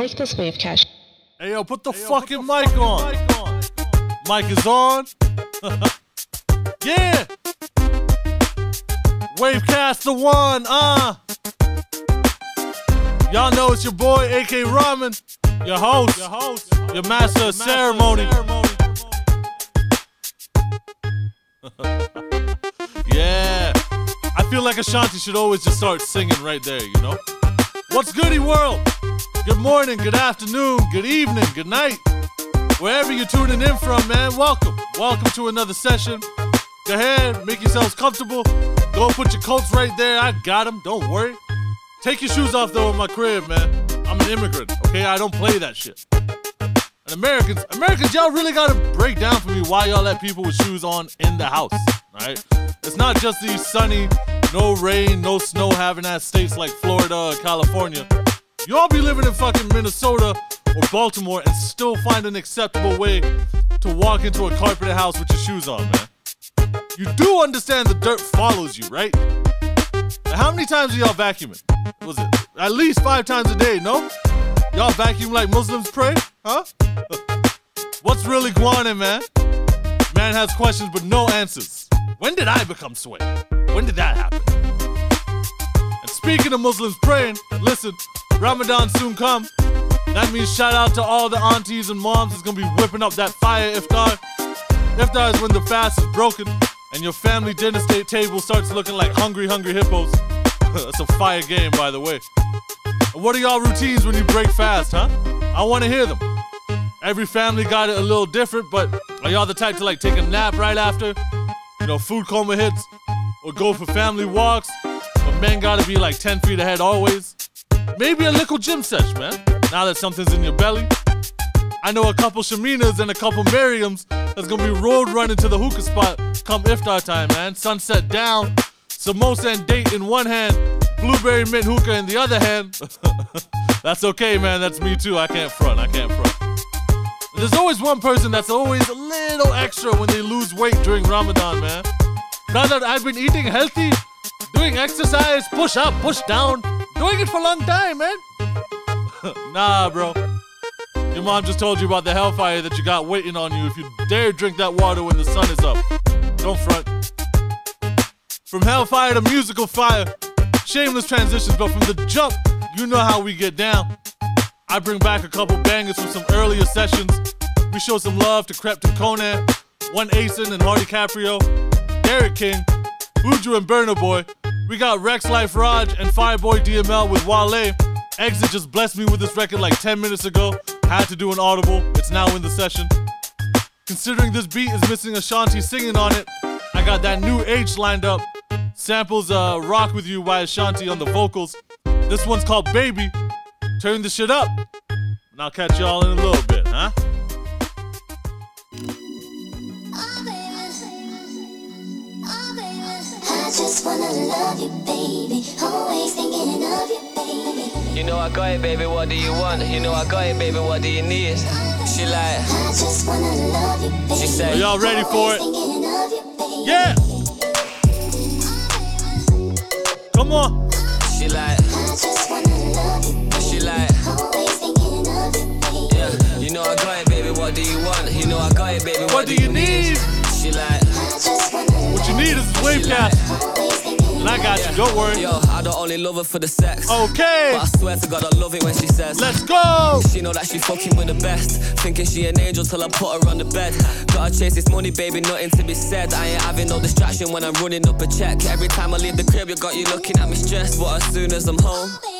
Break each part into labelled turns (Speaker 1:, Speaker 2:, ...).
Speaker 1: like this wave Wavecast.
Speaker 2: Hey yo, put the fucking mic on. Mic on. Mic is on. yeah. Wavecast the one, uh. Y'all know it's your boy, AK Rahman, your host, your host, your master of ceremony. yeah. I feel like Ashanti should always just start singing right there, you know? What's goody world? Good morning, good afternoon, good evening, good night. Wherever you're tuning in from, man, welcome. Welcome to another session. Go ahead, make yourselves comfortable. Go put your coats right there. I got them, don't worry. Take your shoes off though in my crib, man. I'm an immigrant, okay? I don't play that shit. And Americans, Americans, y'all really gotta break down for me why y'all let people with shoes on in the house, right? It's not just these sunny, no rain, no snow having ass states like Florida or California. Y'all be living in fucking Minnesota or Baltimore and still find an acceptable way to walk into a carpeted house with your shoes on, man. You do understand the dirt follows you, right? Now, how many times are y'all vacuuming? Was it at least five times a day, no? Y'all vacuum like Muslims pray? Huh? What's really on, man? Man has questions but no answers. When did I become sway? When did that happen? And speaking of Muslims praying, listen, Ramadan soon come. That means shout out to all the aunties and moms that's gonna be whipping up that fire iftar. Iftar is when the fast is broken and your family dinner state table starts looking like hungry, hungry hippos. that's a fire game, by the way. What are y'all routines when you break fast, huh? I wanna hear them. Every family got it a little different, but are y'all the type to like take a nap right after? You know, food coma hits? Or go for family walks? But men gotta be like 10 feet ahead always? Maybe a little gym sesh, man. Now that something's in your belly. I know a couple Shaminas and a couple Miriams that's gonna be road running to the hookah spot come iftar time, man. Sunset down, samosa and date in one hand, blueberry mint hookah in the other hand. that's okay, man. That's me too. I can't front. I can't front. There's always one person that's always a little extra when they lose weight during Ramadan, man. Now that I've been eating healthy, doing exercise, push up, push down, doing it for a long time, man. nah, bro. Your mom just told you about the hellfire that you got waiting on you if you dare drink that water when the sun is up. Don't front. From hellfire to musical fire, shameless transitions, but from the jump, you know how we get down. I bring back a couple bangers from some earlier sessions. We show some love to Krept and Konan, One Acen and Hardy Caprio, Derek King, Buju and Burna Boy. We got Rexx Life Raj and Fireboy DML with Wale. Exit just blessed me with this record like 10 minutes ago. Had to do an audible. It's now in the session. Considering this beat is missing Ashanti singing on it, I got that new H lined up. Samples uh, Rock With You by Ashanti on the vocals. This one's called Baby. Turn the shit up. And I'll catch y'all in a little bit,
Speaker 3: wanna love you, baby. Always thinking of you, baby.
Speaker 4: You know I got it, baby. What do you want? You know I got it, baby. What do you need? She like,
Speaker 3: I just wanna love you, baby.
Speaker 4: she
Speaker 2: Are y'all ready for it?
Speaker 3: You.
Speaker 2: Yeah! Come on.
Speaker 4: she like,
Speaker 3: I just wanna love you, baby.
Speaker 4: she like,
Speaker 3: Always thinking of you, baby.
Speaker 4: yeah. You know I got it, baby. What do you want? You know I got it, baby.
Speaker 2: What do you need?
Speaker 4: She like,
Speaker 2: need is Wavecast. And I got you, don't worry.
Speaker 4: yo, I don't only love her for the sex.
Speaker 2: Okay,
Speaker 4: But I swear to God, I love it when she says,
Speaker 2: let's go.
Speaker 4: She know that she fucking with the best. Thinking she an angel till I put her on the bed. Gotta chase this money, baby, nothing to be said. I ain't having no distraction when I'm running up a check. Every time I leave the crib, you got you looking at me stressed. But as soon as I'm home,
Speaker 3: Baby, I'm satisfied.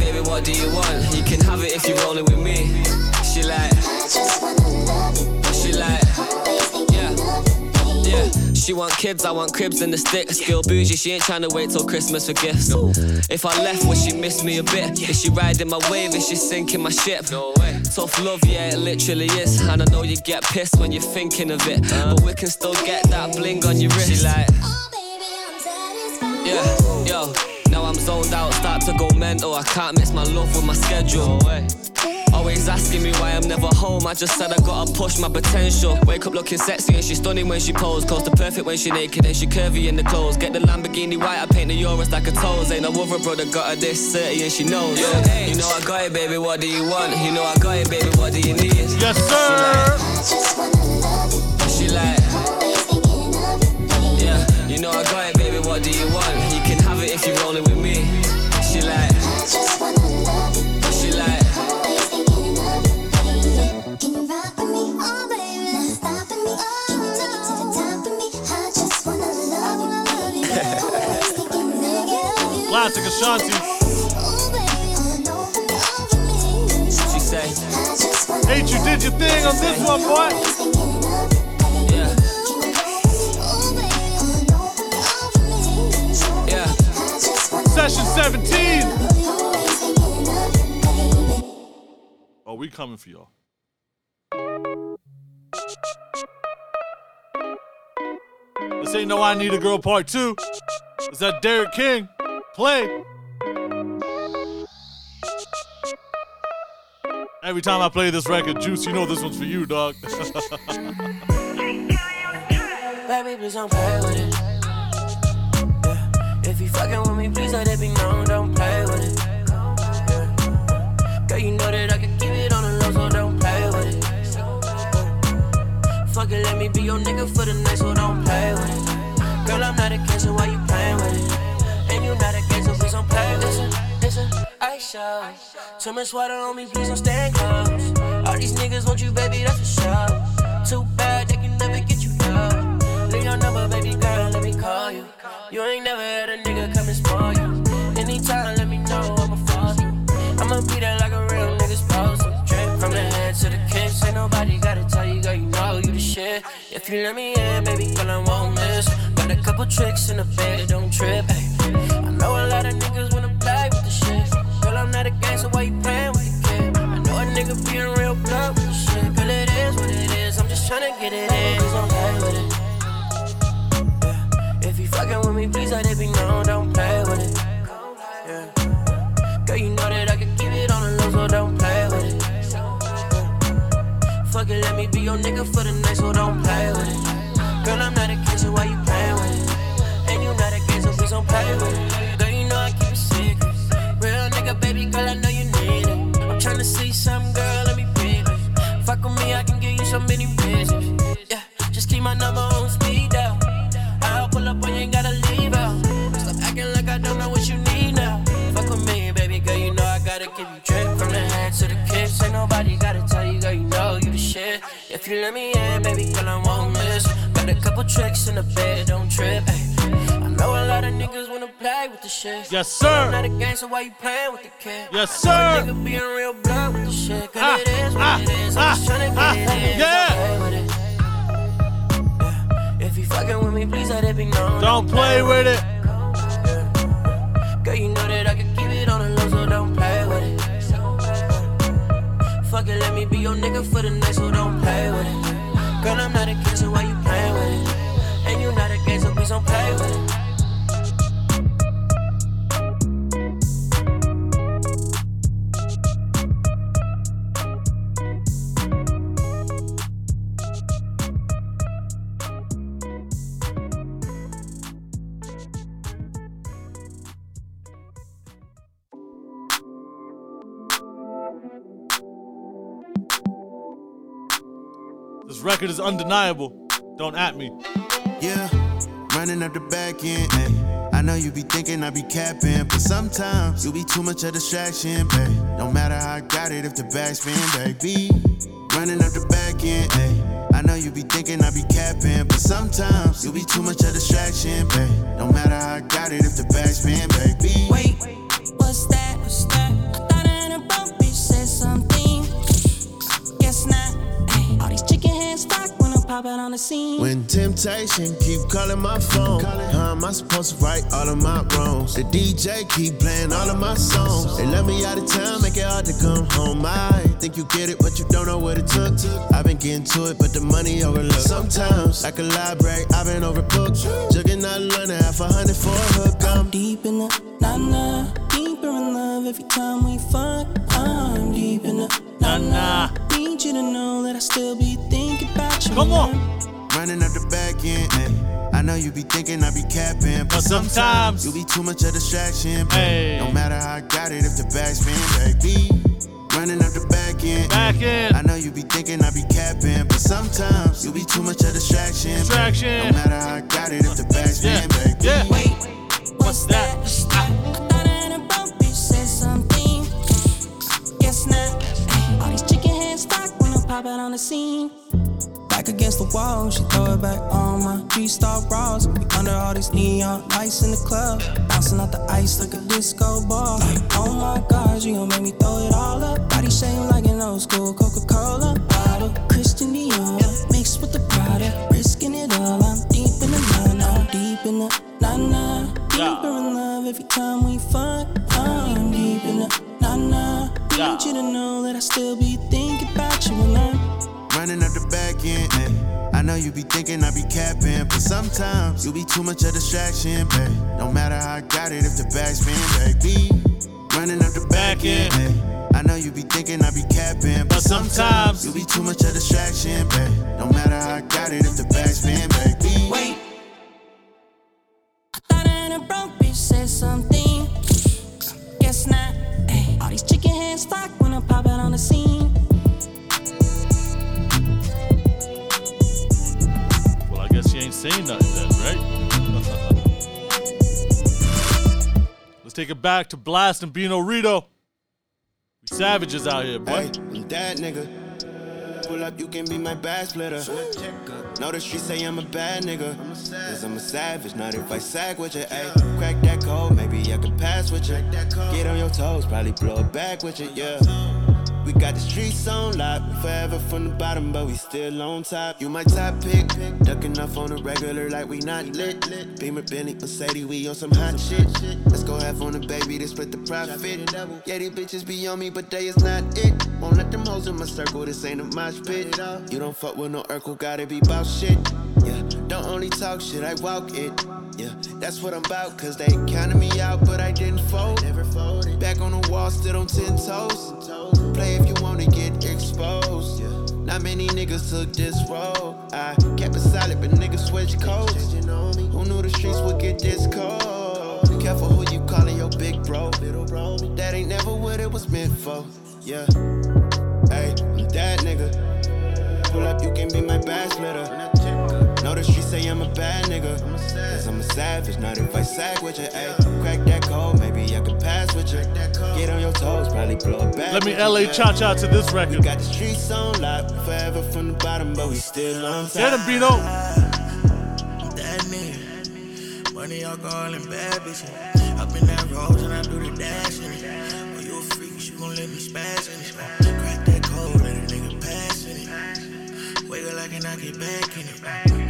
Speaker 4: What do you want? You can have it if you're rolling with me. She like,
Speaker 3: I just wanna love you,
Speaker 4: she like, Yeah.
Speaker 3: of you, baby.
Speaker 4: yeah. She She want kids, I want cribs and the sticks. Still bougie, she ain't trying to wait till Christmas for gifts. If I left, would she miss me a bit? Is she riding my wave? Is she sinking my ship? No way. Tough love, yeah, it literally is. And I know you get pissed when you're thinking of it. But we can still get that bling on your wrist. She like,
Speaker 3: Oh, baby, I'm satisfied.
Speaker 4: yeah, yo. I'm zoned out, start to go mental. I can't mix my love with my schedule. Always asking me why I'm never home. I just said I gotta push my potential. Wake up looking sexy and she's stunning when she pose. Close to perfect when she naked and she curvy in the clothes. Get the Lamborghini white, I paint the Euros like a toes. Ain't no other brother got her this 30 and she knows. You know I got it, baby. What do you want? You know I got it, baby. What do you need?
Speaker 2: Yes, sir.
Speaker 3: I just wanna love you.
Speaker 4: She like,
Speaker 3: Always thinking of you, baby.
Speaker 4: yeah. You know I got it, baby. What do you want? You can have it if you're rolling with me.
Speaker 2: Classic Ashanti.
Speaker 3: Baby. All over me.
Speaker 4: She say,
Speaker 2: H, you did your thing on this one, boy.
Speaker 3: of you, baby.
Speaker 4: yeah,
Speaker 3: baby. All over me.
Speaker 4: yeah.
Speaker 3: I just wanna
Speaker 2: Session 17.
Speaker 3: always thinking of you, baby.
Speaker 2: Oh, we coming for y'all. This ain't no I Need a Girl Part 2. Is that Derek King. Play. Every time I play this record, Juice, you know this one's for you, dog.
Speaker 1: Baby, please don't play with it. Yeah. If you fucking with me, please let it be known, don't play with it. Girl, you know that I can keep it on the low, so don't play with it. Fuck it, let me be your nigga for the night, so don't play with it. Girl, I'm not a so why you playing with it? It's ice show. Too much water on me, please don't stand close. All these niggas want you, baby, that's for sure. Too bad they can never get you down. Leave your number, baby girl, let me call you. You ain't never had a nigga come and spoil you. Anytime, let me know, I'ma fall you. I'ma be there like a real nigga supposed to. Drip from the head to the kiss, ain't nobody gotta tell you, girl, you know you the shit. If you let me in, baby girl, I won't miss. Got a couple tricks in the bed, don't trip, hey. I know a lot of niggas wanna nigga being real blunt with shit. Girl, it is what it is, I'm just tryna get it in, please don't play with it. Yeah. If you fucking with me, please let it be known, don't play with it. Yeah. Girl, you know that I can keep it on the low, so don't play with it. Fuck it, let me be your nigga for the night, so don't play with it. Girl, I'm not a kid, so why you playing with it? And you not a kid, so please don't play with it. If you let me in, baby girl, I won't miss. Got a couple tricks in the bed, don't trip. Ay. I know a lot of niggas wanna play with the shit.
Speaker 2: Yes,
Speaker 1: I'm not
Speaker 2: sir.
Speaker 1: a gang, so why you playing with the kid?
Speaker 2: Yes,
Speaker 1: I know a
Speaker 2: sir.
Speaker 1: Nigga being real blunt with the shit. Cause
Speaker 2: Ah,
Speaker 1: it is what
Speaker 2: ah,
Speaker 1: it is. I'm
Speaker 2: ah,
Speaker 1: just tryna
Speaker 2: ah,
Speaker 1: get it in.
Speaker 2: yeah.
Speaker 1: Don't play with it. Yeah. If you fucking with me, please let it be known.
Speaker 2: Don't play with it.
Speaker 1: Girl, you know that Fuck it, let me be your nigga for the night, so don't play with it. Girl, I'm not a kid, so why you playing with it? And you not a gay, so please don't play with it.
Speaker 2: This record is undeniable. Don't at me.
Speaker 5: Yeah, running up the back end. Ay. I know you be thinking I be capping, but sometimes you be too much of a distraction, babe. Don't matter how I got it if the backspin, baby. Running up the back end. Ay. I know you be thinking I be capping, but sometimes you be too much of a distraction, babe. Don't matter how I got it if the backspin, baby.
Speaker 6: Wait,
Speaker 7: out on the scene.
Speaker 5: When temptation keep calling my phone, how am I supposed to right all of my wrongs? The DJ keep playing all of my songs. They let me out of town, make it hard to come home. I think you get it, but you don't know what it took. I've been getting to it, but the money overlooked. Sometimes, like a library, I've been overbooked. Jugging out London, half a hundred for a hook. I'm
Speaker 7: Deep in the na na, deeper in love every time we fuck. I'm deep in the na na. Need you to know that I still be thinking about.
Speaker 2: Come on.
Speaker 5: running up the back end. ayy. I know you be thinking I be capping,
Speaker 2: But sometimes-
Speaker 5: you be too much of a distraction.
Speaker 2: Hey.
Speaker 5: No matter how I got it, if the backspin, baby. Running up the back end. Eh.
Speaker 2: Back in.
Speaker 5: I know you be thinking I be capping, but sometimes you be too much of distraction.
Speaker 2: Distraction.
Speaker 5: No matter how I got it, if the backspin,
Speaker 2: Yeah.
Speaker 5: baby.
Speaker 2: Yeah.
Speaker 7: Wait,
Speaker 2: What's that?
Speaker 7: I thought I had a bump, bitch said something. Guess not. All these chicken heads stock when I pop out on the scene. Back against the wall, she throw it back on my G-star bras. We under all these neon lights in the club, bouncing out the ice like a disco ball. Like, oh my God, you gon' make me throw it all up. Body shame like an old school Coca-Cola bottle. Christian Dior mixed with the Prada, risking it all. I'm deep in the na na, deep in the na na, deeper in love every time we fuck. I'm deep in the na na.
Speaker 2: Yeah.
Speaker 7: Need you to know that I still be thinking about you and I'm.
Speaker 5: Running up the back end. ayy. I know you be thinking I be capping, but sometimes you be too much of distraction, babe. No matter how I got it, if the backspin, baby. Running up the back
Speaker 2: Back
Speaker 5: end.
Speaker 2: end.
Speaker 5: I know you be thinking I be capping, but
Speaker 2: But sometimes-
Speaker 5: sometimes you be too much of distraction, babe. No matter how I got it, if the backspin, baby.
Speaker 7: Wait. I thought I had broke bitch said something. Guess not. Ay, all these chicken heads flock when I pop out on the scene.
Speaker 2: Saying nothing then, right? Let's take it back to Blxst and Bino Rideaux. We savages out here, boy.
Speaker 5: Hey, I'm that nigga. Pull up, you can be my bad splitter. Know the streets say I'm a bad nigga. Cause I'm a savage, not if I sag with you. Ayy, crack that code, maybe I can pass with you. Get on your toes, probably blow it back with you, yeah. We got the streets on lock, we forever from the bottom, but we still on top. You my top pick, ducking off on the regular like we not lit. Beamer, Bentley, Mercedes, we on some hot shit. Let's go have on the baby to split the profit. Yeah, these bitches be on me, but they is not it. Won't let them hoes in my circle, this ain't a mosh pit. You don't fuck with no Urkel, gotta be bout shit. Yeah, don't only talk shit, I walk it. Yeah, that's what I'm about, cause they counted me out, but I didn't fold. Never folded. Back on the wall, still on 10 toes. Play if you wanna get exposed. Not many niggas took this road. I kept it solid, but niggas switch codes. Who knew the streets would get this cold? Be careful who you calling your big bro. That ain't never what it was meant for. Yeah. Hey, that nigga. Pull up, you can be my bad splitter. Know the streets say I'm a bad nigga. Cause I'm a savage, not if I sag with you. Ayy, crack that code, maybe I can pass with you. Get on your toes, probably blow it back.
Speaker 2: Let me LA cha cha to this
Speaker 5: We
Speaker 2: record.
Speaker 5: got the streets on lock, forever from the bottom, but we still on top.
Speaker 2: Get him, Bino.
Speaker 8: that nigga. Money, alcohol, and bad bitches. Up in that road and I do the dash in it. When you a freak, you gon' let me spaz in it. Crack that code, let a nigga pass in it. Wiggle like and I get back in it.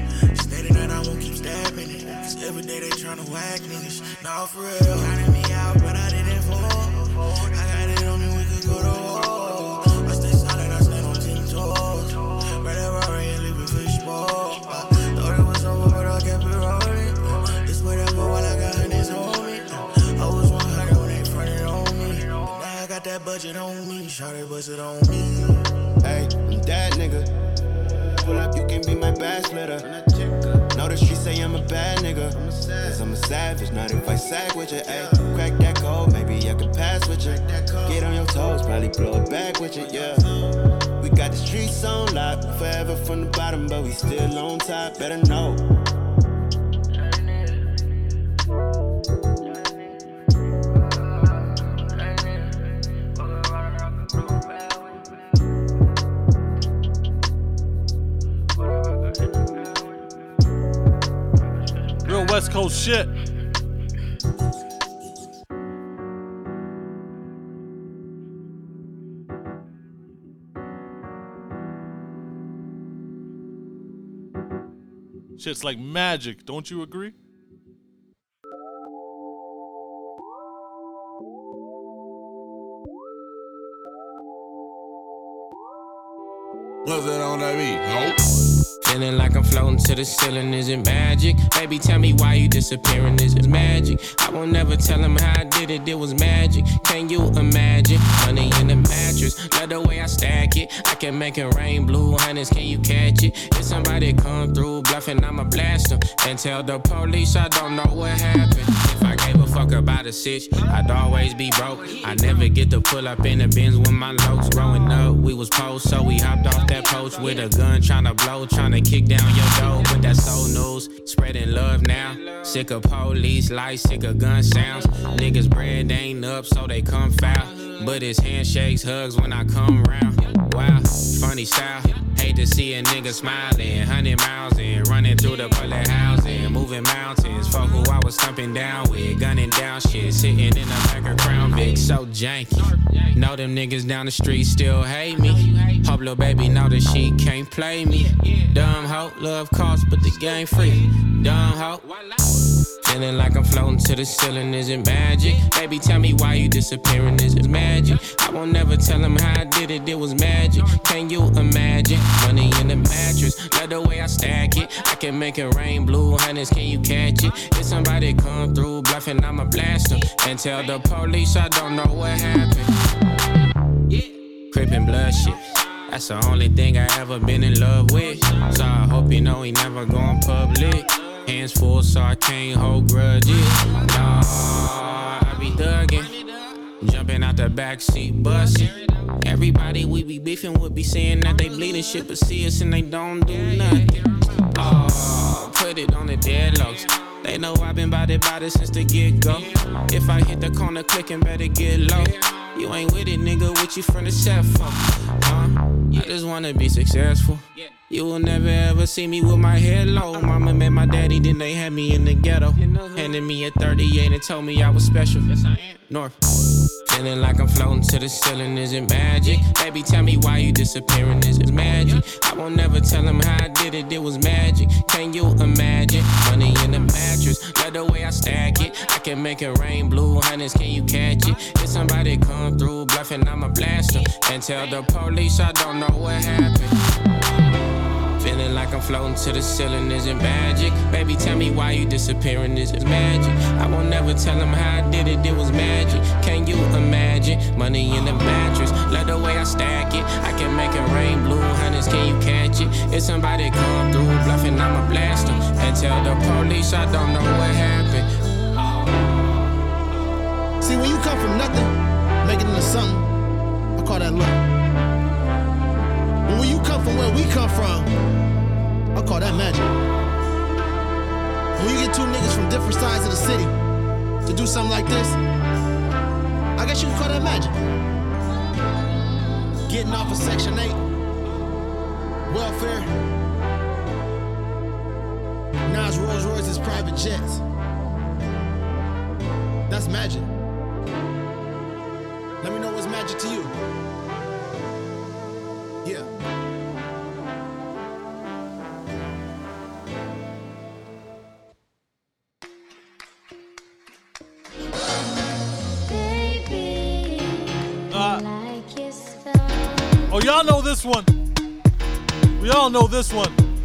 Speaker 8: Stabbing it. Cause every day they tryna whack niggas. Nah, for real. Counted me out, but I didn't fall. I got it on me, we could go to war. I stay solid, I stand on ten toes. Right there, right and leave fishbowl. Thought it was over, but I kept it rolling. It's whatever while I got in his homie. I was 100 when they fronted on me. Now I got that budget on me. Shawty bust it on me.
Speaker 5: Hey, that nigga. Pull up, you can be my bad splitter. Know the streets say I'm a bad nigga. Cause I'm a savage, not if I sag with you. Ayy, crack that code, maybe I can pass with you. Get on your toes, probably blow it back with you, yeah. We got the streets on lock, forever from the bottom, but we still on top. Better know.
Speaker 2: West Coast shit. Shit's like magic, don't you agree?
Speaker 9: What's that on that beat? Nope.
Speaker 6: Feeling like I'm floating to the ceiling, is it magic? Baby, tell me why you disappearing, is it magic? I won't never tell him how I did it, it was magic. Can you imagine? Money in the mattress, love the way I stack it. I can make it rain, blue hundreds, can you catch it? If somebody come through bluffing, I'ma blast them. And tell the police I don't know what happened. If I gave a fuck about a sitch, I'd always be broke. I never get to pull up in the bins with my locs. Growing up, we was post, so we hopped off that poach with a gun, tryna blow, kick down your door. But that soul news, spreading love now. Sick of police lights, sick of gun sounds. Niggas bread ain't up, so they come foul. But it's handshakes, hugs when I come round. Wow, funny style. Hate to see a nigga smiling, hundred miles in, running through the bullet housing, moving mountains. Fuck who I was thumping down with, gunning down shit, sitting in the back of Crown Vic, so janky. Know them niggas down the street still hate me. Hope little baby know that she can't play me. Dumb hoe, love cost, but the game free. Dumb hoe. Feeling like I'm floating to the ceiling, is it magic? Baby, tell me why you disappearing, is it magic? I won't never tell him how I did it, it was magic. Can you imagine? Money in the mattress, love the way I stack it. I can make it rain, blue hundreds, can you catch it? If somebody come through bluffing, I'ma blast them. And tell the police I don't know what happened. Crippin' blood shit. That's the only thing I ever been in love with. So I hope you know he never going public. Hands full, so I can't hold grudges. Nah, I be thuggin'. Jumping out the backseat, bustin'. Everybody we be beefing would be saying that they bleeding shit, but see us and they don't do nothing. Oh, put it on the deadlocks. They know I've been it, bout it since the get go. If I hit the corner clicking, better get low. You ain't with it, nigga, with you from the set? Huh? I just wanna be successful. You will never ever see me with my head low. Mama met my daddy, then they had me in the ghetto. Handed me a 38 and told me I was special. North. Feeling like I'm floating to the ceiling, is it magic? Baby, tell me why you disappearing, is it magic? I won't never tell him how I did it, it was magic. Can you imagine? Money in the mattress, love the way I stack it. I can make it rain, blue hundreds, can you catch it? If somebody come through bluffing, I'ma blast. And tell the police I don't know what happened. Feeling like I'm floating to the ceiling, is it magic? Baby, tell me why you disappearing, is it magic? I won't never tell him how I did it, it was magic. Can you imagine? Money in the mattress, love the way I stack it. I can make it rain, blue hundreds, can you catch it? If somebody come through bluffing, I'ma blast them. And tell the police I don't know what happened.
Speaker 10: See, when you come from nothing, make it into something, I call that luck. But when you come from where we come from, I call that magic. When you get two niggas from different sides of the city to do something like this, I guess you can call that magic. Getting off of Section 8, welfare, Nas Rolls Royce's private jets. That's magic. Let me know what's magic to you. Yeah.
Speaker 2: Uh, oh, y'all know this one. We all know this one.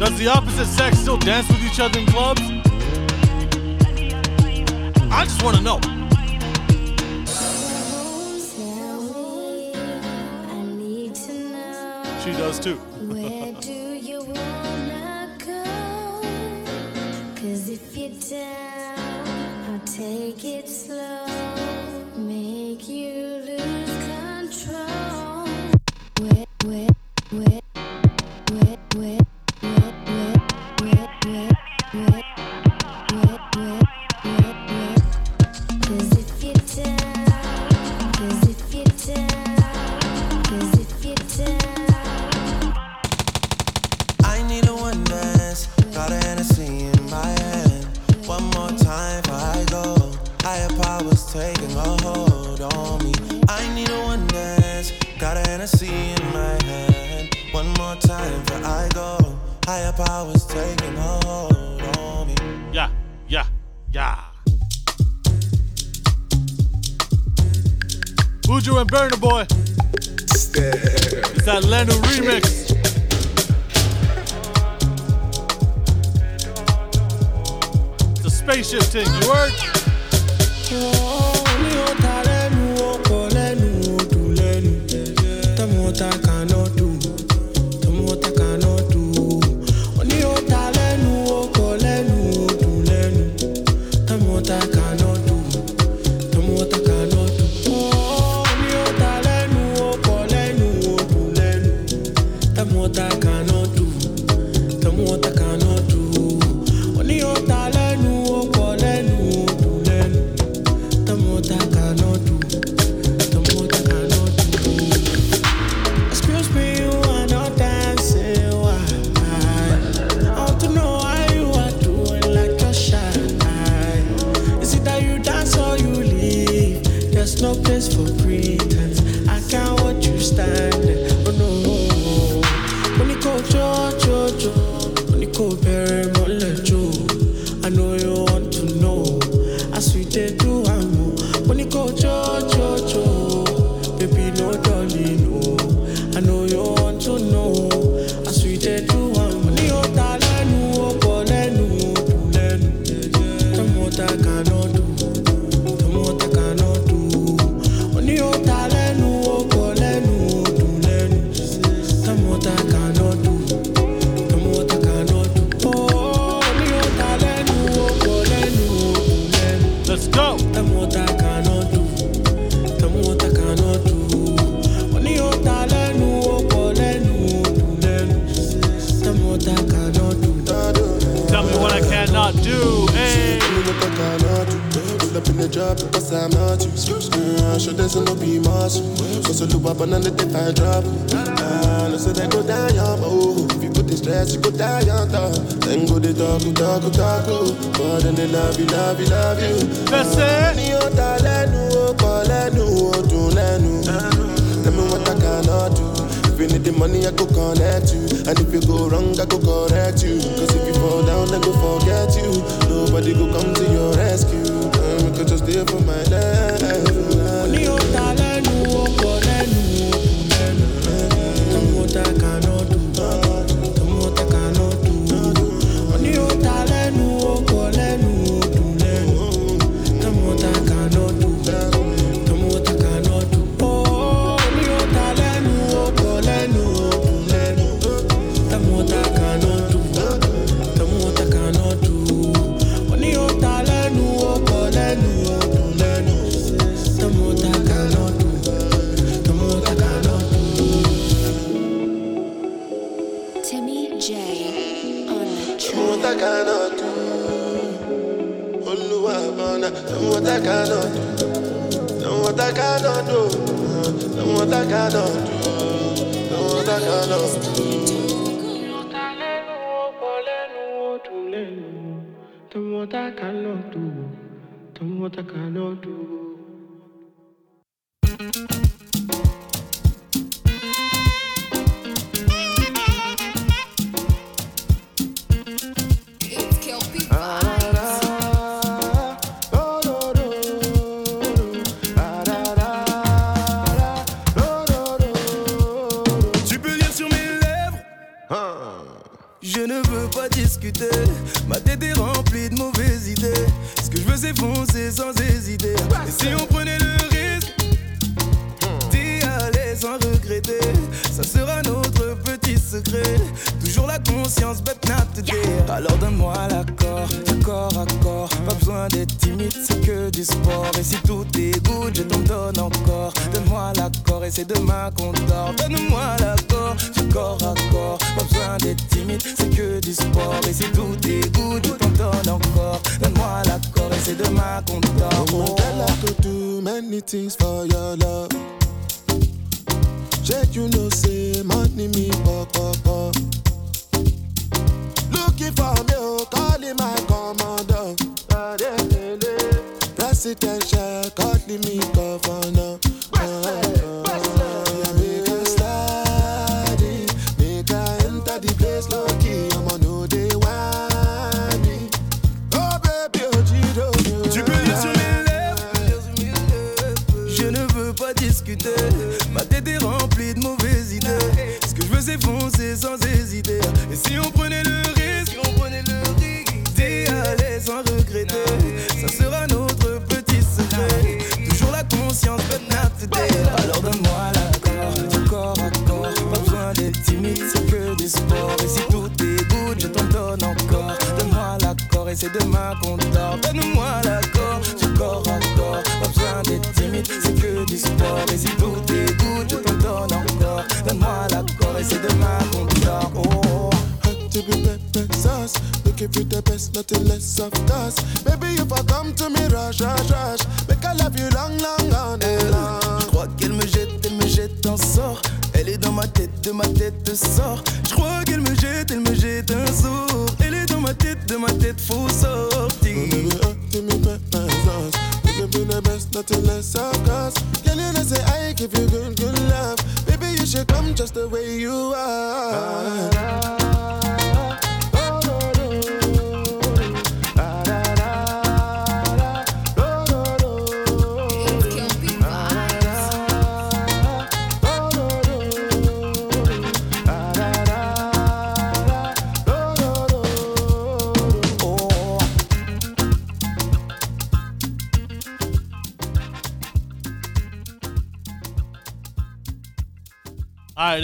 Speaker 2: Does the opposite sex still dance with each other in clubs? I just want to know. She does too.
Speaker 11: where do you wanna go? Cause if you're down, I'll take it slow, make you lose control. Where, where,
Speaker 12: Got a in my hand. One more time before I go. Higher powers taking hold on me.
Speaker 2: Yeah, yeah, yeah. Buju and Burna Boy. It's that Lenu remix. It's a spaceship thing, you heard?
Speaker 13: What I cannot do.
Speaker 14: Uh, sure there's no be muscle. Cause I look up and the I drop. Uh, no say they go down your oh. If you put the stress, you go down top. Then go the talk, talk, talk, But then they love you, love you, love you.
Speaker 2: That's it.
Speaker 14: Lẹ́nu, ó pọ̀ lẹ́nu, ó dùn lẹ́nu. Tell me what I cannot do. If you need the money, I go connect you. And if you go wrong, I go correct you. Cause if you fall down, I go forget you. Nobody go come to your rescue. Could just stay for my life.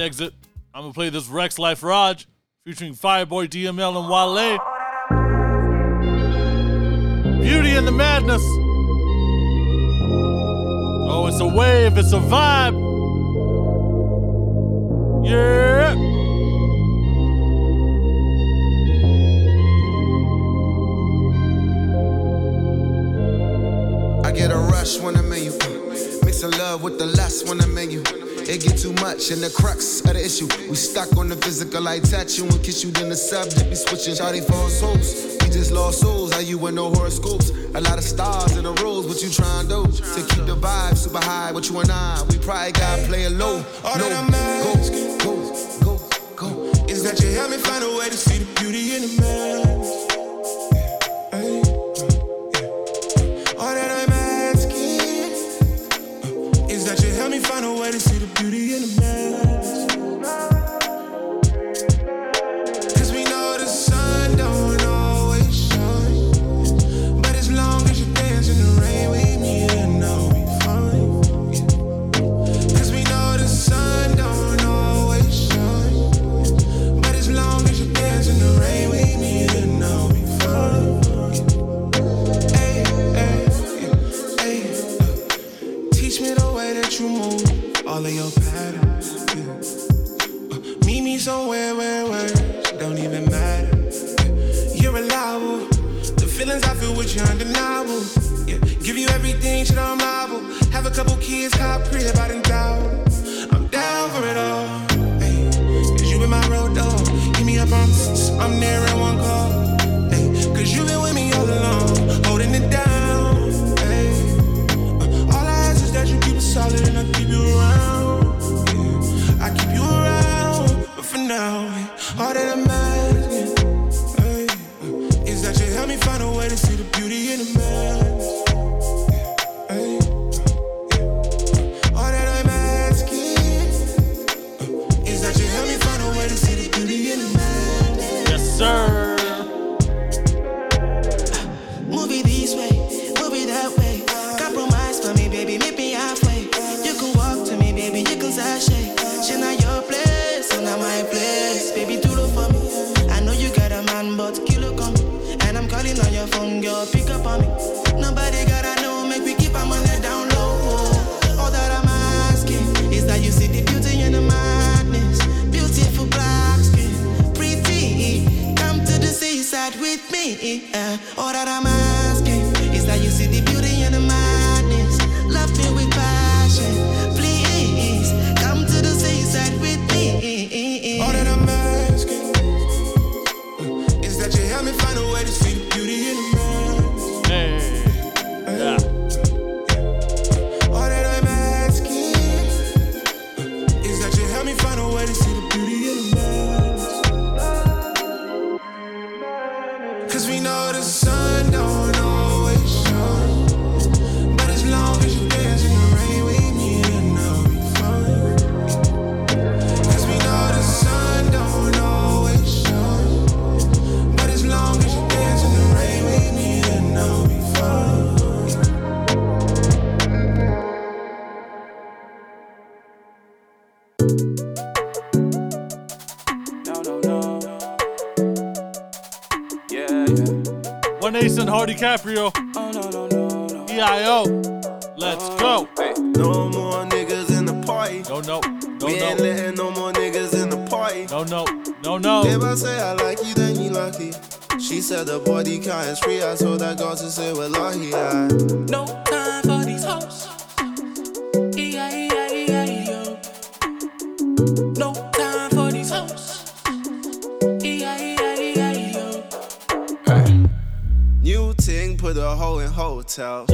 Speaker 2: exit. I'm gonna play this Rexx Life Raj featuring Fireboy DML and Wale. Beauty and the Madness. Oh, it's a wave, it's a vibe. Yeah.
Speaker 5: I get a rush when I'm in you. Mixing love with the lust when I'm in you. It get too much, and the crux of the issue. We stuck on the physical, I touch you and kiss you, then the subject be switching. Shawty false hopes. We just lost souls, how you with no horoscopes? A lot of stars in the rules, what you tryin' to do? To keep the vibe super high, what you and I, we probably got playing low.
Speaker 14: All
Speaker 5: no, go, go, go, go.
Speaker 14: Is that you help me find a way to see the beauty in the mess? beauty in a man. change it on marble. Have a
Speaker 15: couple kids, how I pray about in doubt. I'm down for it all. Hey, Cause you been my road dog. Give me up, I'm, I'm there in one call. Hey, Cause you been with me all along, holding it down. Hey, uh, all I ask is that you keep it solid and I keep you around. Yeah, I keep you around, but for now, all that I'm asking hey, is that you help me find a way to see the beauty in the
Speaker 16: mess. And I'm calling on your phone, girl, pick up on me. Nobody gotta know, make we keep our money down low. All that I'm asking is that you see the beauty in the madness. Beautiful black skin, pretty. Come to the seaside with me. Uh, all that I'm asking
Speaker 2: Acen Hardy Caprio. EIO. Let's go.
Speaker 5: No more niggas in the party.
Speaker 2: No, no, no,
Speaker 5: we ain't
Speaker 2: no.
Speaker 5: letting no more niggas in the party.
Speaker 2: No, no, no, no.
Speaker 5: If I say I like you, then you lucky. She said the body count is free. I told that girl to say well, I
Speaker 16: No
Speaker 5: hotel.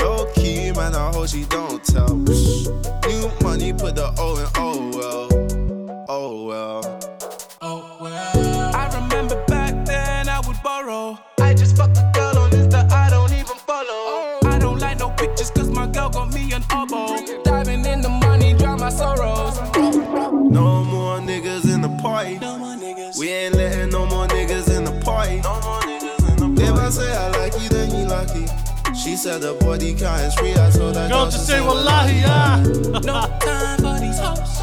Speaker 5: Low key, man, I hope she don't tell. New money put the O in oh said the body count is free. I told that
Speaker 2: Girl, just
Speaker 5: to
Speaker 2: say wallahi, ah.
Speaker 16: No time for these hoes.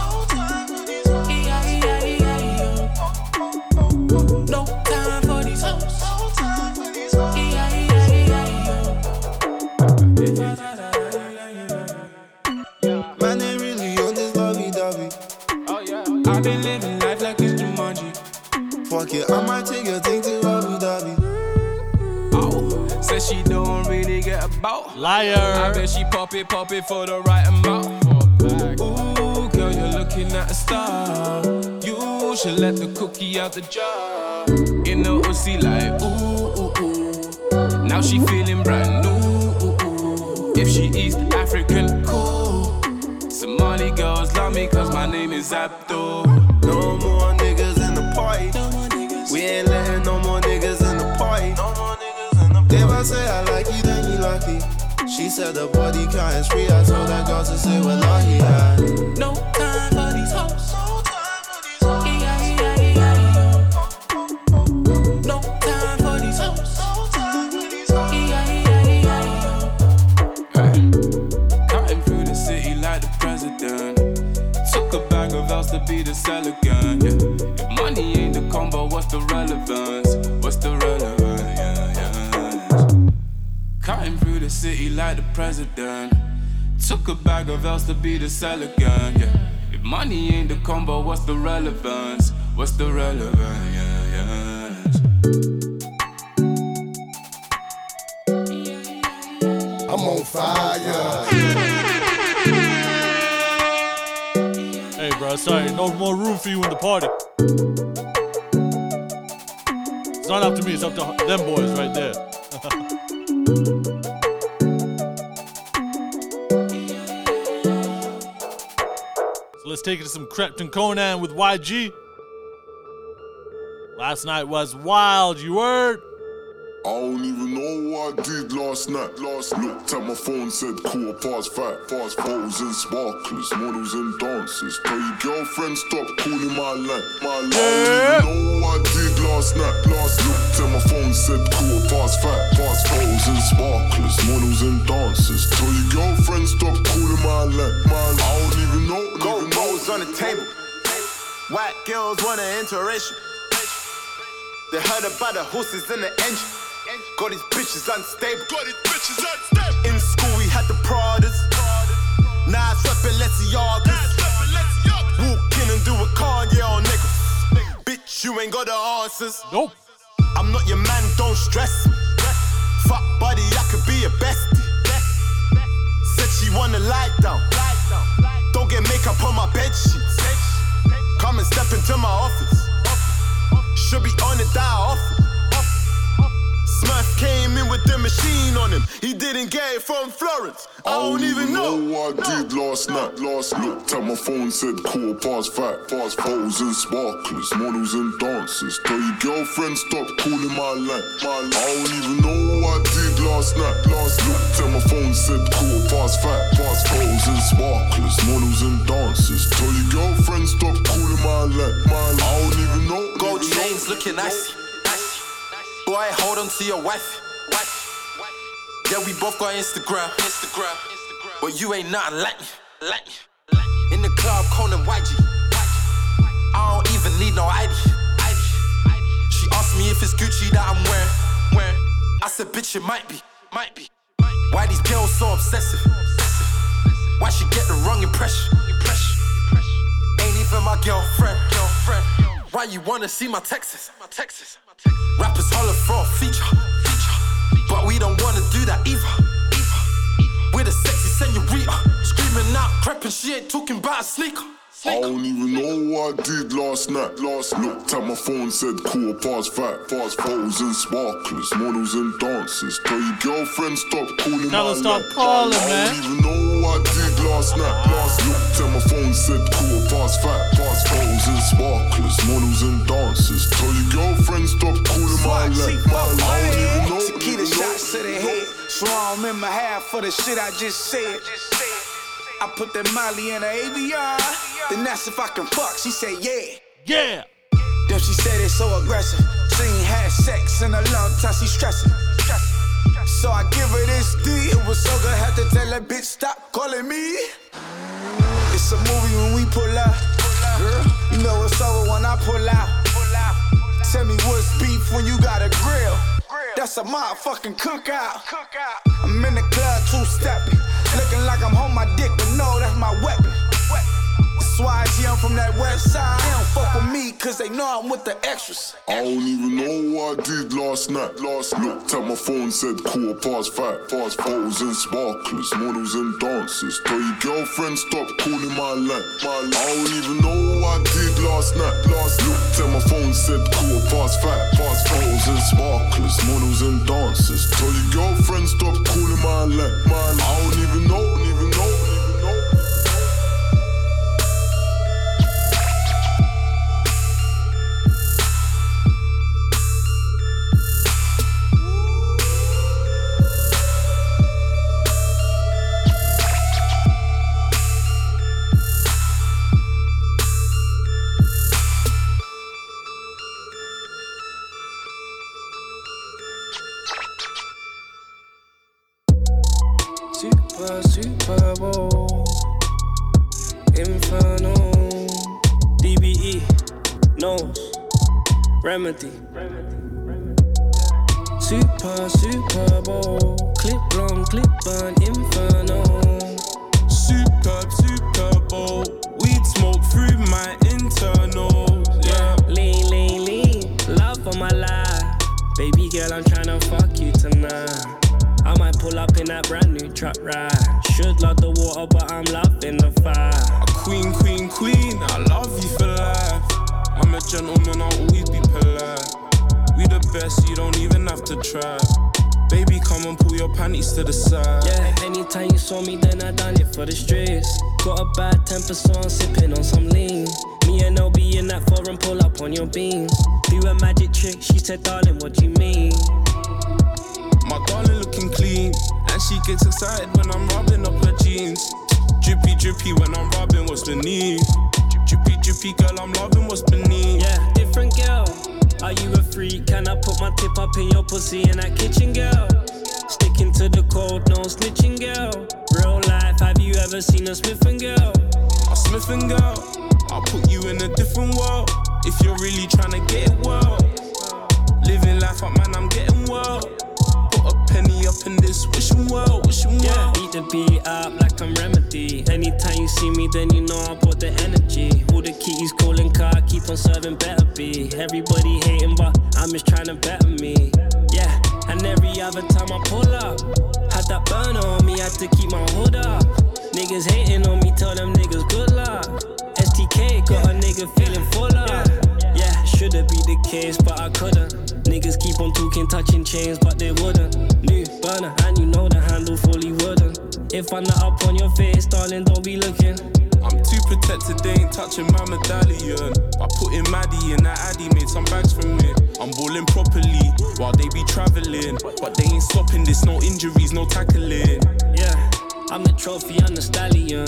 Speaker 2: Liar.
Speaker 15: I bet she pop it, pop it for the right amount. Ooh, girl, you're looking at a star. You should let the cookie out the jar. In the OC like ooh, ooh, ooh. Now she feeling brand new. Ooh, ooh. If she East African, cool. Somali girls love me cause my name is Abdul.
Speaker 5: No more She said the body count is free. I told that girl to say well, I
Speaker 16: No time for these hoes. No time for these hoes.
Speaker 15: Cutting through the city like the president. Took a bag of else to be the seller gun. Yeah. If money ain't city like the president. Took a bag of else to be the seller gun, yeah. If money ain't the combo, what's the relevance? What's the relevance? Yeah, yeah.
Speaker 10: I'm on fire.
Speaker 2: Hey, bro, sorry, no more room for you in the party. It's not up to me, it's up to them boys right there. Let's take it to some Krept and Konan with YG. Last night was wild, you heard?
Speaker 9: I don't even know what I did last night. Last looked at my phone, said quarter past five. Fast photos and sparklers, models and dancers. Tell your girlfriend stop calling my line. My line. I don't even know what I did last night. Last looked at my phone, said quarter past five. Fast photos and sparklers, models and dancers. Tell your girlfriend stop calling my line. My line. I don't even know.
Speaker 17: Gold bowls on the table. White girls want an interracial. They heard about the horses in the engine. Got these bitches unstable. Got these bitches unstable. In school we had the Pradas. Now it's rep Balenciagas. Walk in and do a Kanye on niggas. Bitch, you ain't got the answers.
Speaker 2: Nope.
Speaker 17: I'm not your man, don't stress me. Fuck buddy, I could be a bestie. Said she wanna lie down. Get makeup on my bed sheets. Come and step into my office. Should be on the die off. Smurf came in with the machine on him. He didn't get it from Florence. I oh, don't even know.
Speaker 9: what I did last night. Last looked at my phone, said quarter past five. Fast photos and sparklers, models and dancers. Tell your girlfriend stop calling my line. My line. I don't even know what I did last night. Last looked at my phone, said quarter past five. Fast photos and sparklers, models and dancers. Tell your girlfriend stop calling my line. My line. I don't even know.
Speaker 17: Gold chains looking icy. Boy, hold on to your wife. Yeah, we both got Instagram. Instagram. But you ain't nothing like me. Like me. In the club, Konan YG. I don't even need no ID. She asked me if it's Gucci that I'm wearing. wearing. I said, bitch, it might be. Might be. Why these girls so obsessive? Why she get the wrong impression? Ain't even my girlfriend. Girlfriend. Why you wanna see my Texas? My Texas. Rappers holler for a feature. Feature. But we don't wanna do that either. We're the sexy senorita. Screaming out, creeping, she ain't talking about a sneaker.
Speaker 9: I don't even know what I did last night. Last looked at my phone, said quarter past five. Fast photos and sparklers, models and dancers. Tell your girlfriend stop calling
Speaker 2: Tell
Speaker 9: my
Speaker 2: her stop
Speaker 9: line.
Speaker 2: calling,
Speaker 9: I
Speaker 2: man.
Speaker 9: Don't even know what I did last night. Last looked at my phone, said quarter past five. Fast photos and sparklers, models and dancers. Tell your girlfriend stop calling my line. My line. I don't even know.
Speaker 18: Tequila shots to the head. So I don't remember half for the shit I just said. I put that Molly in her AVR. Then asked if I can fuck. She said, yeah.
Speaker 2: Yeah.
Speaker 18: Then she said it's so aggressive. She ain't had sex in a long time. She stressing. So I give her this D. It was so good. Had to tell that bitch stop calling me. It's a movie when we pull out. Girl, you know it's over when I pull out. Tell me what's beef when you got a grill. That's a motherfucking cookout. I'm in the club two stepping. Looking like I'm home my dick, but no, that's my weapon. Why I am from that west side. They don't fuck with me, cause they know I'm with the extras.
Speaker 9: I don't even know what I did last night. Last looked at my phone, said cool, past five. Fast photos and sparklers, models and dancers. Tell your girlfriend stop calling my line. My line. I don't even know what I did last night. Last looked at my phone, said cool, past five. Fast photos and sparklers, models and dancers. Tell your girlfriend stop calling my line. My line. I don't even know,
Speaker 19: Super, Bowl. Inferno. DBE. Nose. Remedy. Super, Super Bowl. Clip long, clip burn. Inferno.
Speaker 15: Superb, Super Bowl. Weed smoke through my internals. Yeah.
Speaker 19: Lean, lean, lean. Love for my life. Baby girl, I'm tryna fuck you tonight. Pull up in that brand new truck ride. Should love the water, but I'm loving the fire.
Speaker 15: Queen, queen, queen. I love you for life. I'm a gentleman, I'll always be polite. We the best, you don't even have to try. Baby, come and pull your panties to the side.
Speaker 19: Yeah, anytime you saw me, then I done it for the streets. Got a bad temper, so I'm sipping on some lean. Me and LB in that foreign pull up on your beam. Do a magic trick, she said, darling, what do you mean?
Speaker 15: My darling clean, and she gets excited when I'm rubbing up her jeans. Drippy, drippy when I'm rubbing what's beneath. Drippy, drippy girl, I'm loving what's beneath.
Speaker 19: Yeah, different girl. Are you a freak? Can I put my tip up in your pussy in that kitchen, girl? Sticking to the code, no snitching, girl. Real life, have you ever seen a Smith and girl?
Speaker 15: A Smith and girl, I'll put you in a different world. If you're really trying to get it well. Living life up, man, I'm getting well. Penny up in this wishing world, wishing world.
Speaker 19: Yeah, beat the beat up like I'm remedy. Anytime you see me, then you know I brought the energy. All the keys calling car, keep on serving better be. Everybody hating, but I'm just trying to better me. Yeah, and every other time I pull up, had that burner on me, had to keep my hood up. Niggas hating on me, tell them niggas good luck. STK got a nigga feeling full up. Yeah, should've be the case, but I couldn't. Niggas keep on talking, touching chains, but they wouldn't. New burner, and you know the handle fully wouldn't. If I'm not up on your face, darling, don't be looking.
Speaker 15: I'm too protected, they ain't touching my medallion. By putting Maddie in that Addy, made some bags from it. I'm balling properly while they be traveling. But they ain't stopping this, no injuries, no tackling.
Speaker 19: Yeah, I'm the trophy, I'm the stallion.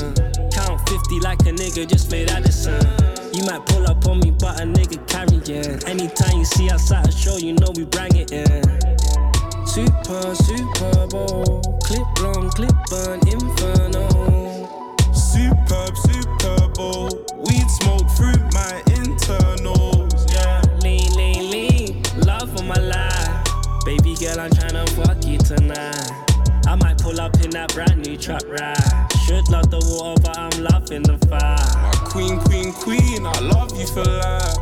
Speaker 19: Count 50 like a nigga just made Addison. You might pull up on me, but a nigga carrying. Anytime you see outside a show, you know we bring it in. Super, Super Bowl. Clip long, clip burn, inferno.
Speaker 15: Superb, Super Bowl. Weed smoke through my internals. Yeah.
Speaker 19: Lean, lean, lean. Love for my life. Baby girl, I'm tryna fuck you tonight. I might pull up in that brand new truck ride. Should love the water, but I'm loving the fire.
Speaker 15: My queen, queen, queen, I love you for life.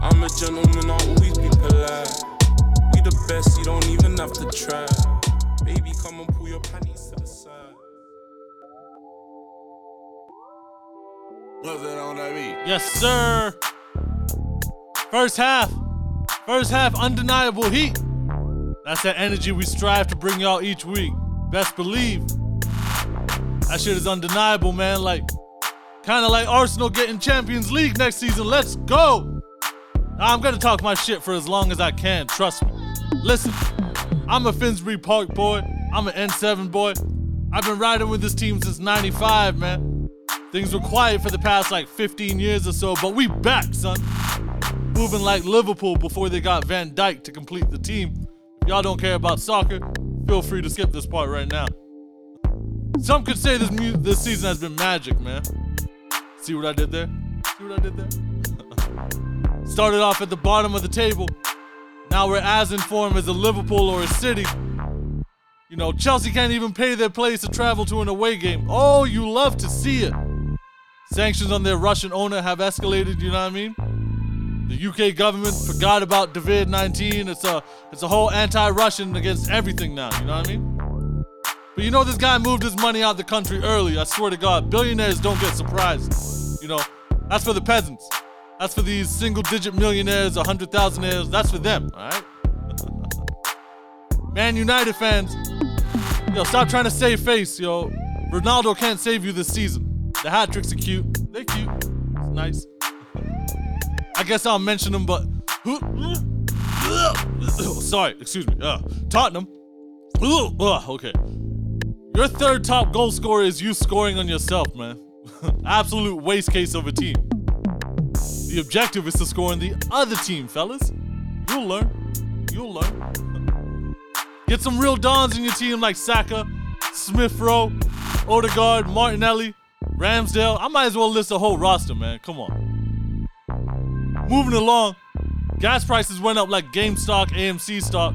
Speaker 15: I'm a gentleman, I'll always be polite. We the best, you don't even have to try. Baby, come and pull your panties to the side.
Speaker 17: What's that on that beat?
Speaker 2: Yes, sir. First half. First half, undeniable heat. That's that energy we strive to bring y'all each week. Best believe. That shit is undeniable, man. Like, kind of like Arsenal getting Champions League next season. Let's go. I'm gonna talk my shit for as long as I can. Trust me. Listen, I'm a Finsbury Park boy. I'm an N7 boy. I've been riding with this team since 95, man. Things were quiet for the past like 15 years or so, but we back, son. Moving like Liverpool before they got Van Dijk to complete the team. If y'all don't care about soccer, feel free to skip this part right now. Some could say this mu- this season has been magic, man. See what I did there? See what I did there? Started off at the bottom of the table. Now we're as informed as a Liverpool or a City. You know, Chelsea can't even pay their players to travel to an away game. Oh, you love to see it. Sanctions on their Russian owner have escalated, you know what I mean? The UK government forgot about COVID-19. It's a it's a whole anti-Russian against everything now, you know what I mean? But you know this guy moved his money out of the country early. I swear to God, billionaires don't get surprised. You know, that's for the peasants. That's for these single-digit millionaires, a hundred. That's for them, all right? Man United fans, yo, stop trying to save face, yo. Ronaldo can't save you this season. The hat tricks are cute. They're cute. It's nice. I guess I'll mention them, but sorry, excuse me. Uh, Tottenham. Ugh, okay. Your third top goal scorer is you scoring on yourself, man. Absolute waste case of a team. The objective is to score on the other team, fellas. You'll learn. You'll learn. Get some real dons in your team like Saka, Smith Rowe, Odegaard, Martinelli, Ramsdale. I might as well list a whole roster, man. Come on. Moving along, gas prices went up like GameStop, AMC stock,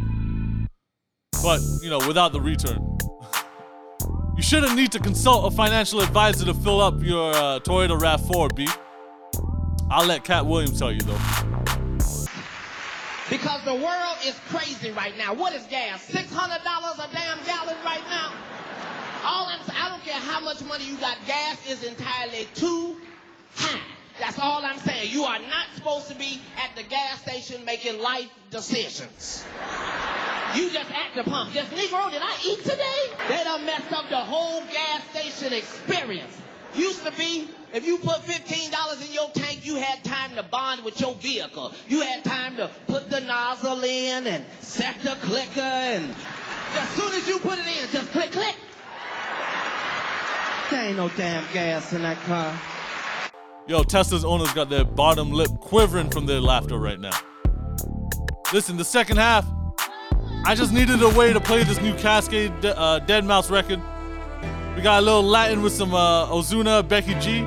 Speaker 2: but you know, without the return. you shouldn't need to consult a financial advisor to fill up your uh, Toyota RAV4, B. I'll let Katt Williams tell you though.
Speaker 20: Because the world is crazy right now. What is gas? $600 a damn gallon right now? All I'm, I don't care how much money you got, gas is entirely too high. That's all I'm saying. You are not supposed to be at the gas station making life decisions. You just at the pump. Just, Negro, did I eat today? They done messed up the whole gas station experience. Used to be, if you put $15 in your tank, you had time to bond with your vehicle. You had time to put the nozzle in and set the clicker and as soon as you put it in, just click, click. There ain't no damn gas in that car.
Speaker 21: Yo, Tesla's owners got their bottom lip quivering from their laughter right now. Listen, the second half, I just needed a way to play this new Kaskade uh, deadmau5 record. We got a little Latin with some uh, Ozuna, Becky G.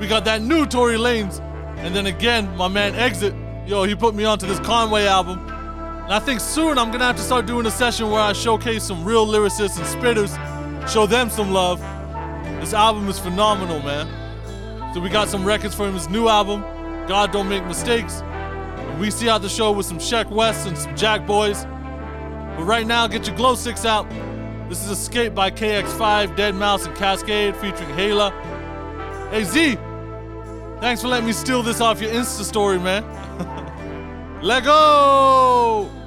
Speaker 21: We got that new Tory Lanez. And then again, my man Exit, yo, he put me onto this Conway album. And I think soon I'm gonna have to start doing a session where I showcase some real lyricists and spitters, show them some love. This album is phenomenal, man. So we got some records from his new album, God Don't Make Mistakes. And we see out the show with some Sheck Wes and some JackBoys. But right now, get your glow sticks out. This is Escape by KX5, deadmau5, and Kaskade featuring Hayla. Hey Z, thanks for letting me steal this off your Insta story, man. Let go!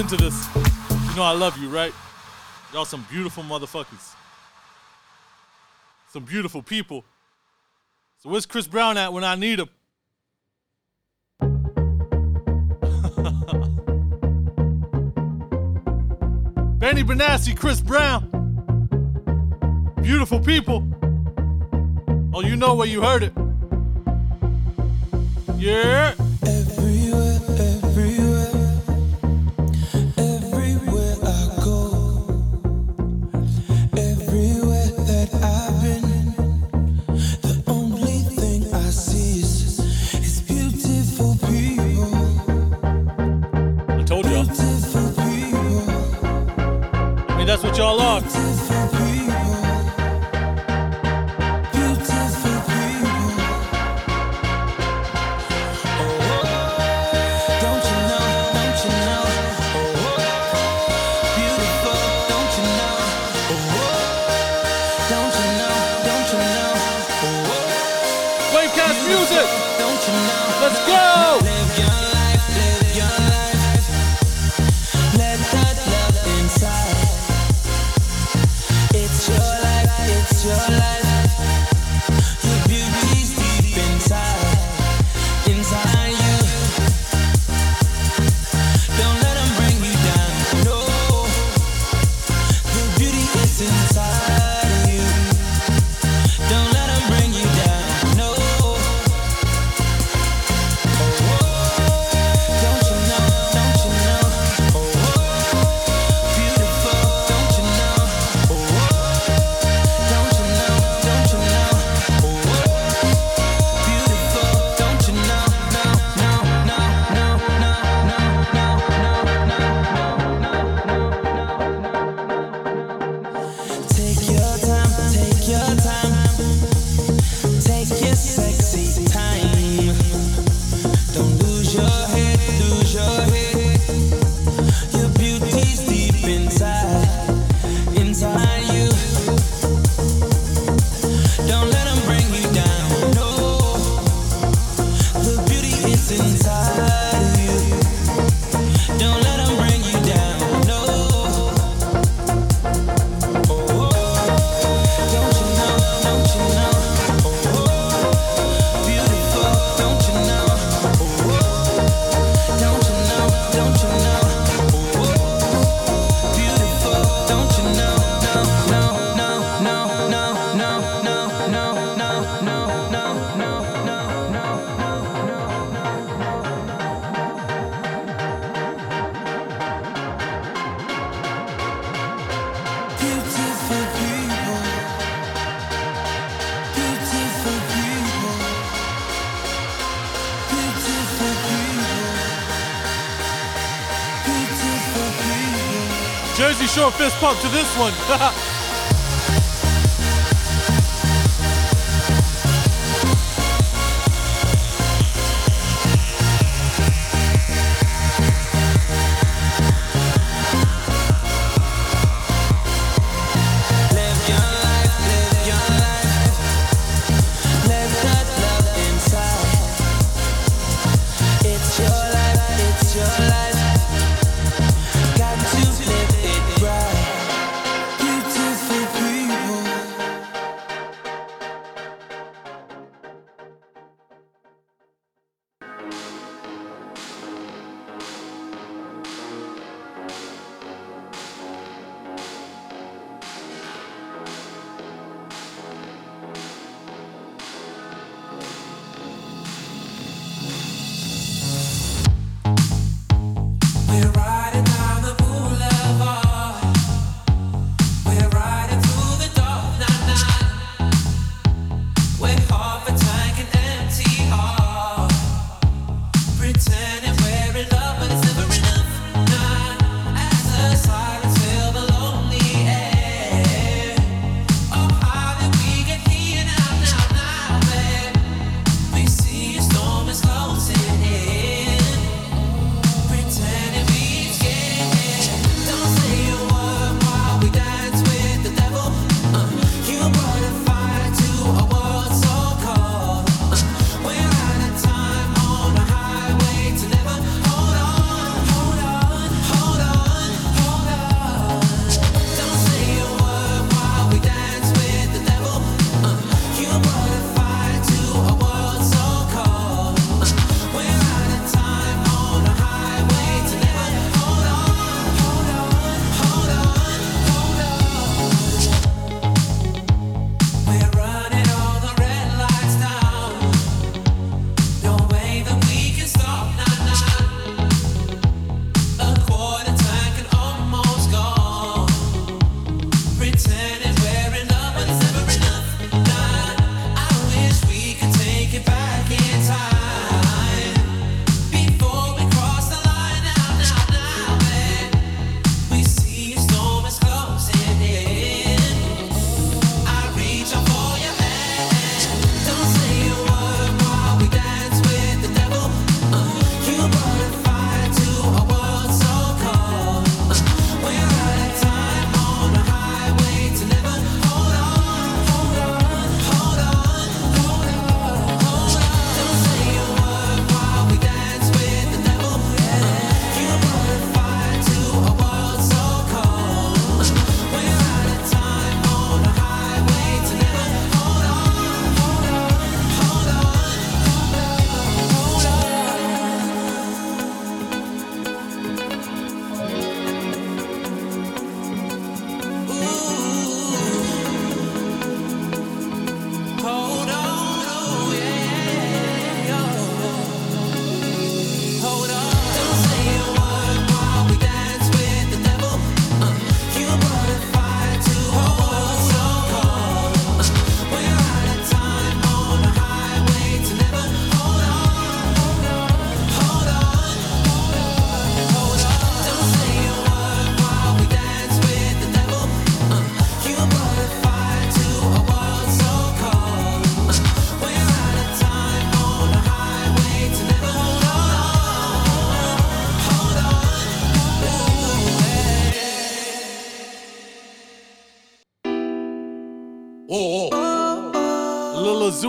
Speaker 12: into this, you know I love you, right? Y'all some beautiful motherfuckers. Some beautiful people. So where's Chris Brown at when I need him? Benny Benassi, Chris Brown. Beautiful people. Oh, you know where you heard it. Yeah. fist pump to this one.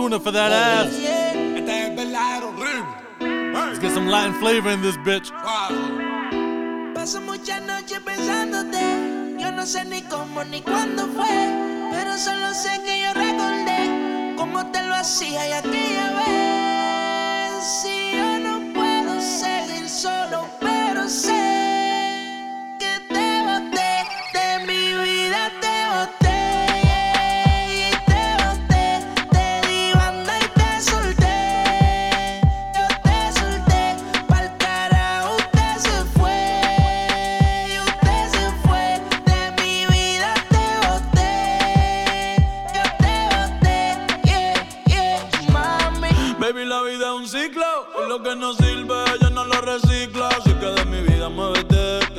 Speaker 2: A little Azuna for that ass. Let's get some Latin flavor in this bitch.
Speaker 22: Paso muchas noches pensándote. Yo no sé ni cómo ni cuándo fue. Pero solo sé que yo recordé cómo te lo hacía y aquella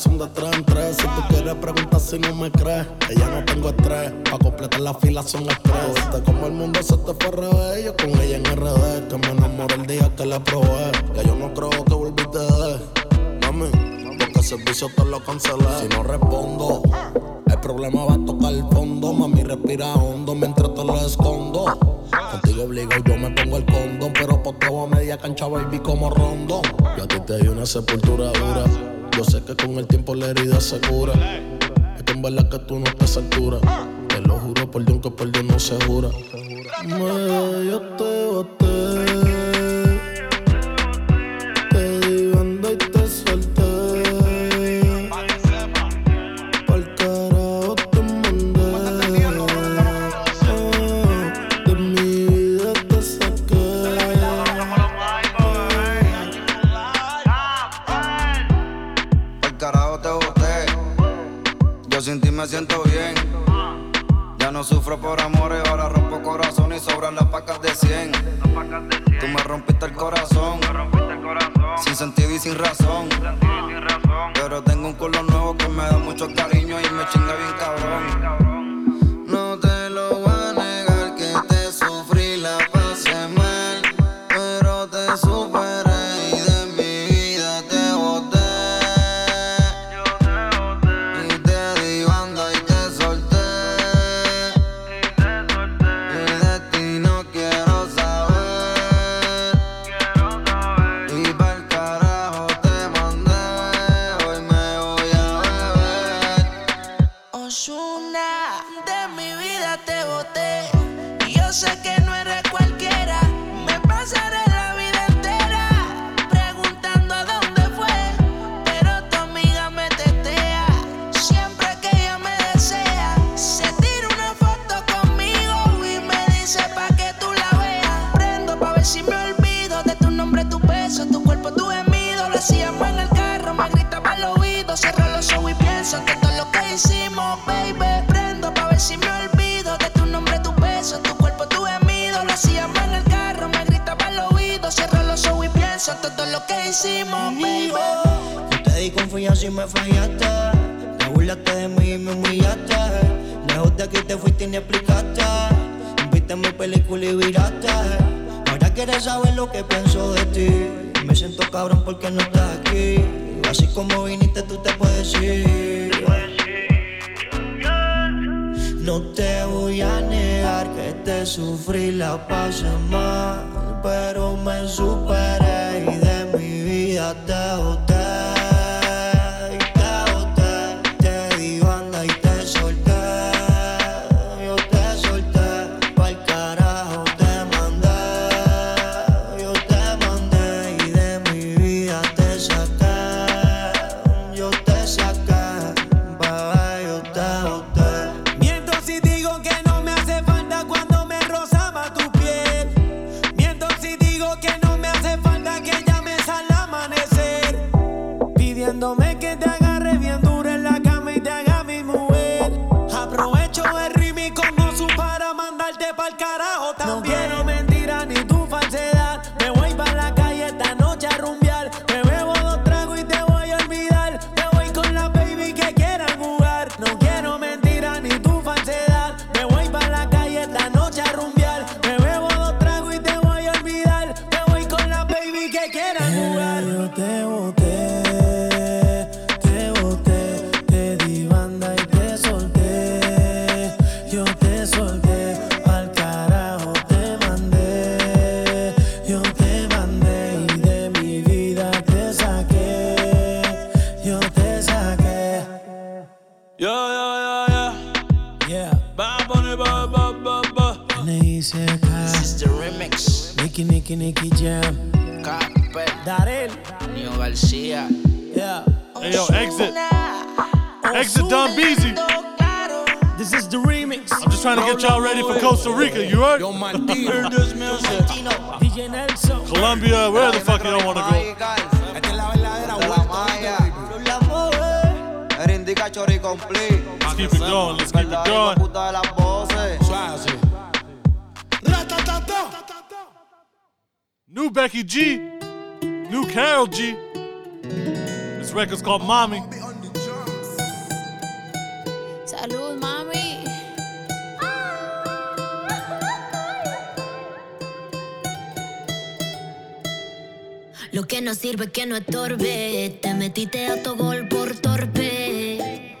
Speaker 23: son de tres en tres. Si tú quieres preguntar si no me crees, que ya no tengo estrés. Pa' completar la fila son estrés. Viste como el mundo se te fue revés. Yo con ella en RD, que me enamoré el día que la probé. Que yo no creo que volviste de. Mami, porque el servicio te lo cancelé. Si no respondo, el problema va a tocar el fondo. Mami, respira hondo mientras te lo escondo. Contigo obligo yo me pongo el condón, pero por todo a media cancha baby como rondo. Yo a ti te di una sepultura dura. Yo sé que con el tiempo la herida se cura. Es que en verdad que tú no estás a altura. Te lo juro por Dios que por Dios no se jura. Me, yo te boté.
Speaker 24: Sufro por amores, ahora rompo corazón y sobran las pacas de 100. Tú me rompiste el corazón. Sin sentido y sin razón.
Speaker 25: Porque no estás aquí. Así como viniste, tú te puedes ir. No te voy a negar que te sufrí, la pasé mal.
Speaker 2: con mami.
Speaker 11: Salud, mami. Lo que no sirve que no estorbe. Te metiste a tu gol por torpe.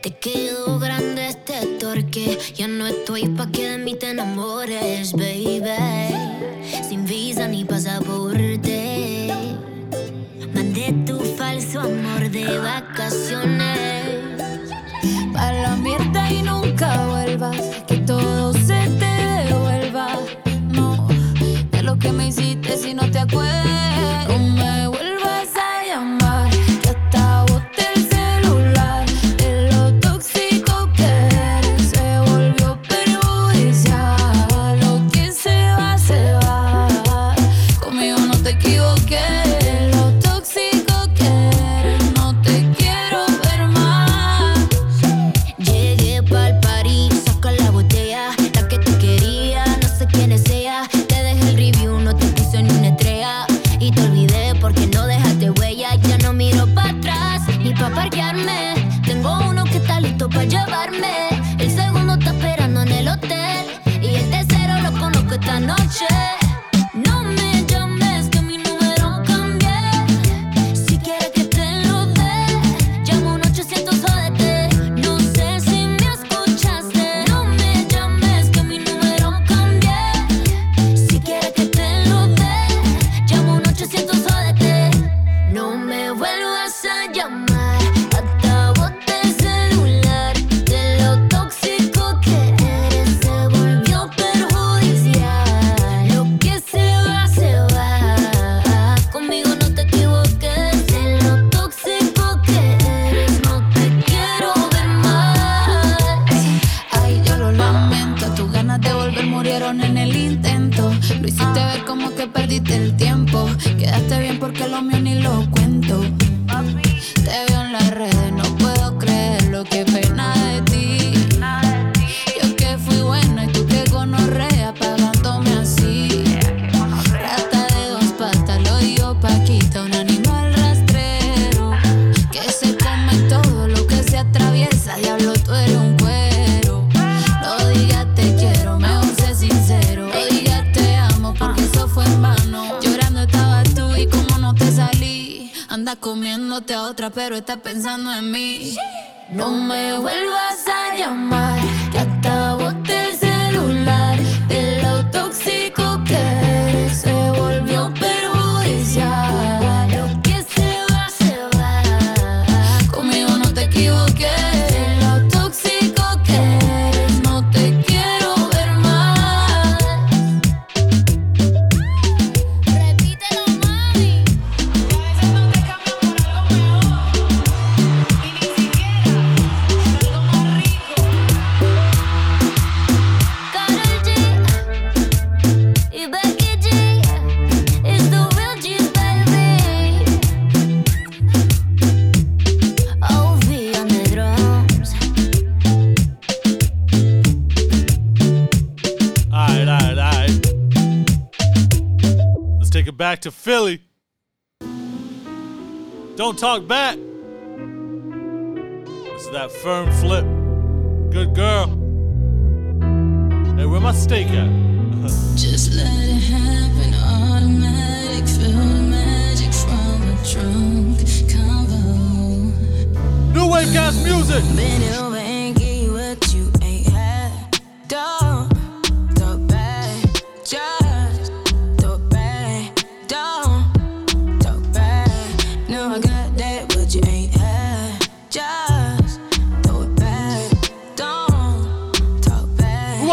Speaker 11: Te quedó grande este torque. Ya no estoy pa' que de mí te enamores, baby. Sin visa ni pasaporte de vacaciones. Para la mierda y nunca vuelvas, que todo se te devuelva. No, de lo que me hiciste si no te acuerdas.
Speaker 2: Don't talk back. It's that firm flip. Good girl. Hey, where my steak at?
Speaker 11: Just let it happen. Automatic. Magic from a drunk.
Speaker 2: New wave gas music.
Speaker 11: Over and give you what you ain't had. Dog.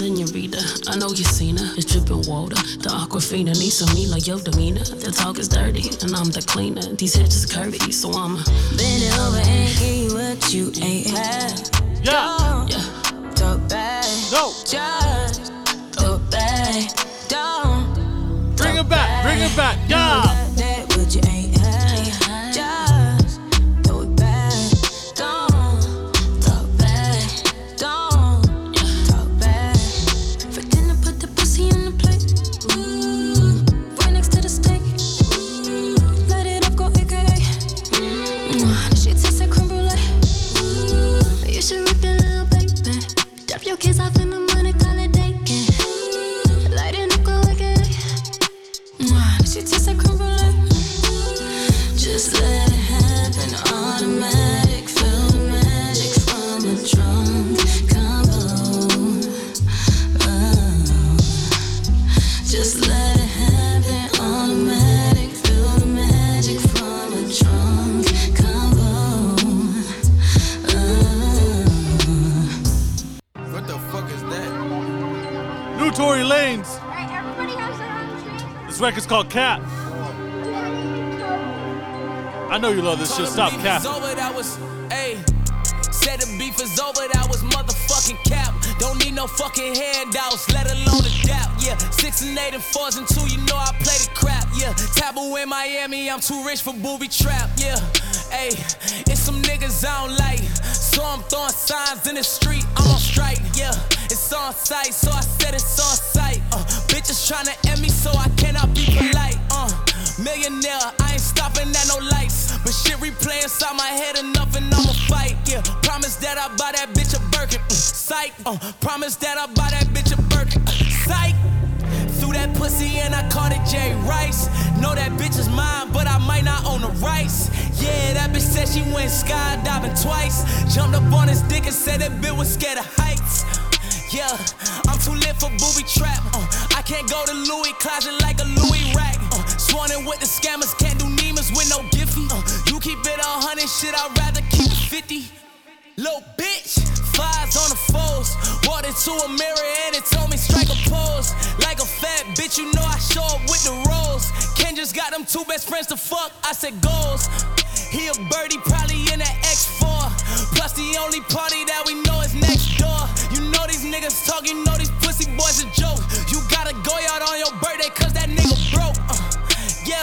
Speaker 11: I
Speaker 2: know you
Speaker 26: seen her. It's dripping water. The aquafina needs some me like your demeanor. The talk is dirty, and I'm the cleaner. These hips is curvy, so I'm
Speaker 21: Bend it over and give you what you ain't had.
Speaker 2: Yeah.
Speaker 21: Don't talk back.
Speaker 2: No.
Speaker 21: Just talk back. Don't
Speaker 2: Bring it back. Bring it back. Yeah.
Speaker 21: that what you ain't
Speaker 2: This record's called Cat. I know you love this shit. Stop
Speaker 6: beef
Speaker 2: cat.
Speaker 6: is over, that was. Said the beef is over, that was motherfucking cap. Don't need no fucking handouts, let alone a doubt. Yeah, six and eight and fours and two, you know I play the crap. Yeah, taboo in Miami, I'm too rich for booby trap. Yeah, ayy, it's some niggas I don't like. So I'm throwing signs in the street, I'm on strike. Yeah, it's on sight, so I said it's on sight. Uh, bitches tryna end me, so I cannot be polite. Uh, millionaire, I ain't stopping at no lights. But shit replay inside my head enough and I'ma fight. Yeah, promise that I buy that bitch a Birkin. Mm, psych. Uh, promise that I buy that bitch a Birkin. Uh, psych. Threw that pussy and I called it Jay Rice. Know that bitch is mine, but I might not own the rights. Yeah, that bitch said she went skydiving twice. Jumped up on his dick and said that bitch was scared of heights. Yeah, I'm too lit for booby trap. Uh, I can't go to Louis closet like a Louis rack. Uh, sworn in with the scammers, can't do Nemas with no Giphy. Uh, you keep it a hundred, shit, I'd rather keep it 50. Little bitch, flies on the foes. Walked into a mirror and it told me strike a pose. Like a fat bitch, you know I show up with the rolls. Ken just got them two best friends to fuck. I said goals. He a birdie, probably in that X4. Plus the only party that we know is next door. You know these niggas talk, you know these pussy boys a joke. You gotta go out on your birthday cause that nigga broke. Uh, yeah,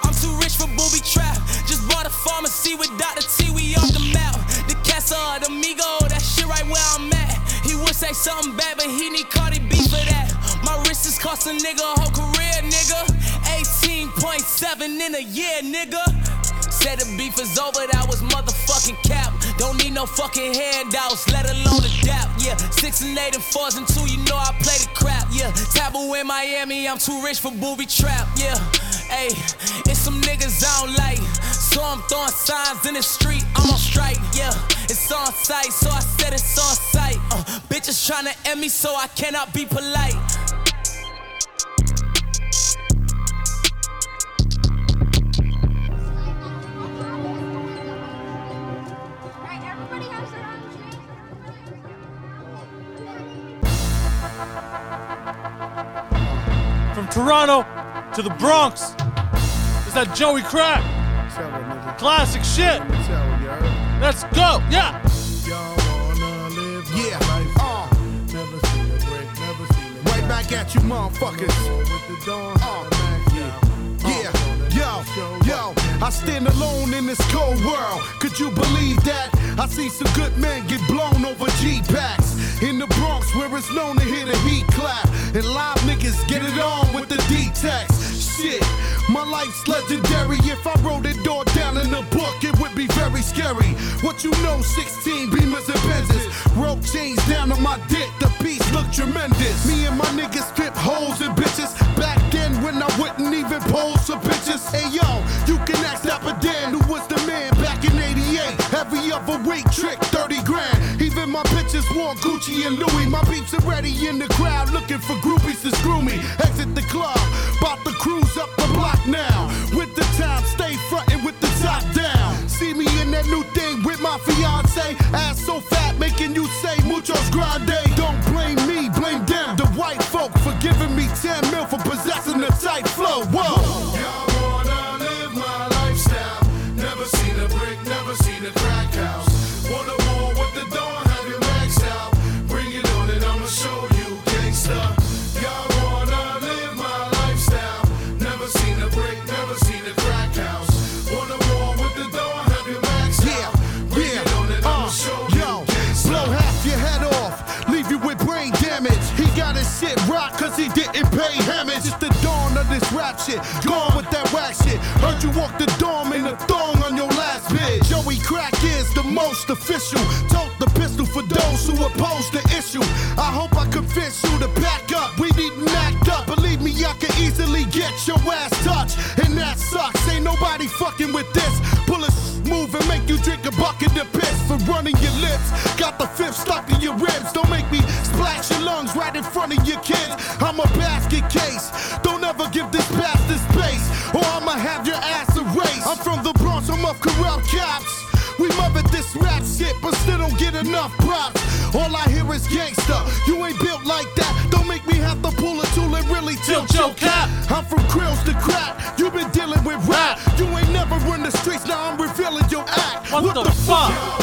Speaker 6: I'm too rich for booby trap. Just bought a pharmacy with Dr. T, we off the map. The Casa, the Migo, that shit right where I'm at. He would say something bad, but he need Cardi B for that. My wrist is cost a nigga a whole career, nigga. 18.7 in a year, nigga. Said the beef is over, that was motherfucking cap. Don't need no fucking handouts, let alone a dap. Yeah, six and eight and fours and two, you know I play the crap. Yeah, taboo in Miami, I'm too rich for booby trap. Yeah, hey, it's some niggas I don't like. So I'm throwing signs in the street, I'm on strike. Yeah, it's on sight, so I said it's on sight. Uh, bitches tryna end me, so I cannot be polite.
Speaker 2: Toronto to the Bronx. It's that Joey Crack. Classic shit. Let's go. Yeah.
Speaker 14: Yeah, uh, right back at you, motherfuckers. Uh, yeah, yo, I stand alone in this cold world. Could you believe that? I see some good men get blown over G packs in the Bronx, where it's known to hear the heat clap, and live niggas get it on with the D-Tex. Shit, my life's legendary. If I wrote it all down in a book, it would be very scary. What you know, 16 beamers and Benzes, rope chains down on my dick. The piece look tremendous. Me and my niggas strip holes and bitches. trick, 30 grand. Even my bitches want Gucci and Louis. My beeps are ready in the crowd looking for groupies to screw me. Exit the club, bought the cruise up the block now. With the time, stay frontin' with the top down. See me in that new thing with my fiance. Ass so fat, making you say muchos grande. Don't blame me, blame them. The white folk
Speaker 27: for giving me 10 mil for possessing a
Speaker 14: tight flow. Whoa. Walk the dorm in a thong on your last bit. Joey Crack is the most official. Tote the pistol for those who oppose the issue. I hope I convince you to back up. We needn't act up. Believe me, I can easily get your ass touched. And that sucks. Ain't nobody fucking with this. Pull a move and make you drink a bucket of piss for running your lips. Got the fifth stuck in your ribs. Don't make me splash your lungs right in front of your kids. I'm a basket the of corrupt cops. We mothered this rap shit, but still don't get enough props. All I hear is gangsta. You ain't built like that. Don't make me have to pull a tool and really tilt your cap. I'm from krills to crack. You been dealing with rap. You ain't never run the streets. Now I'm revealing your act.
Speaker 27: What, the, fuck? Y'all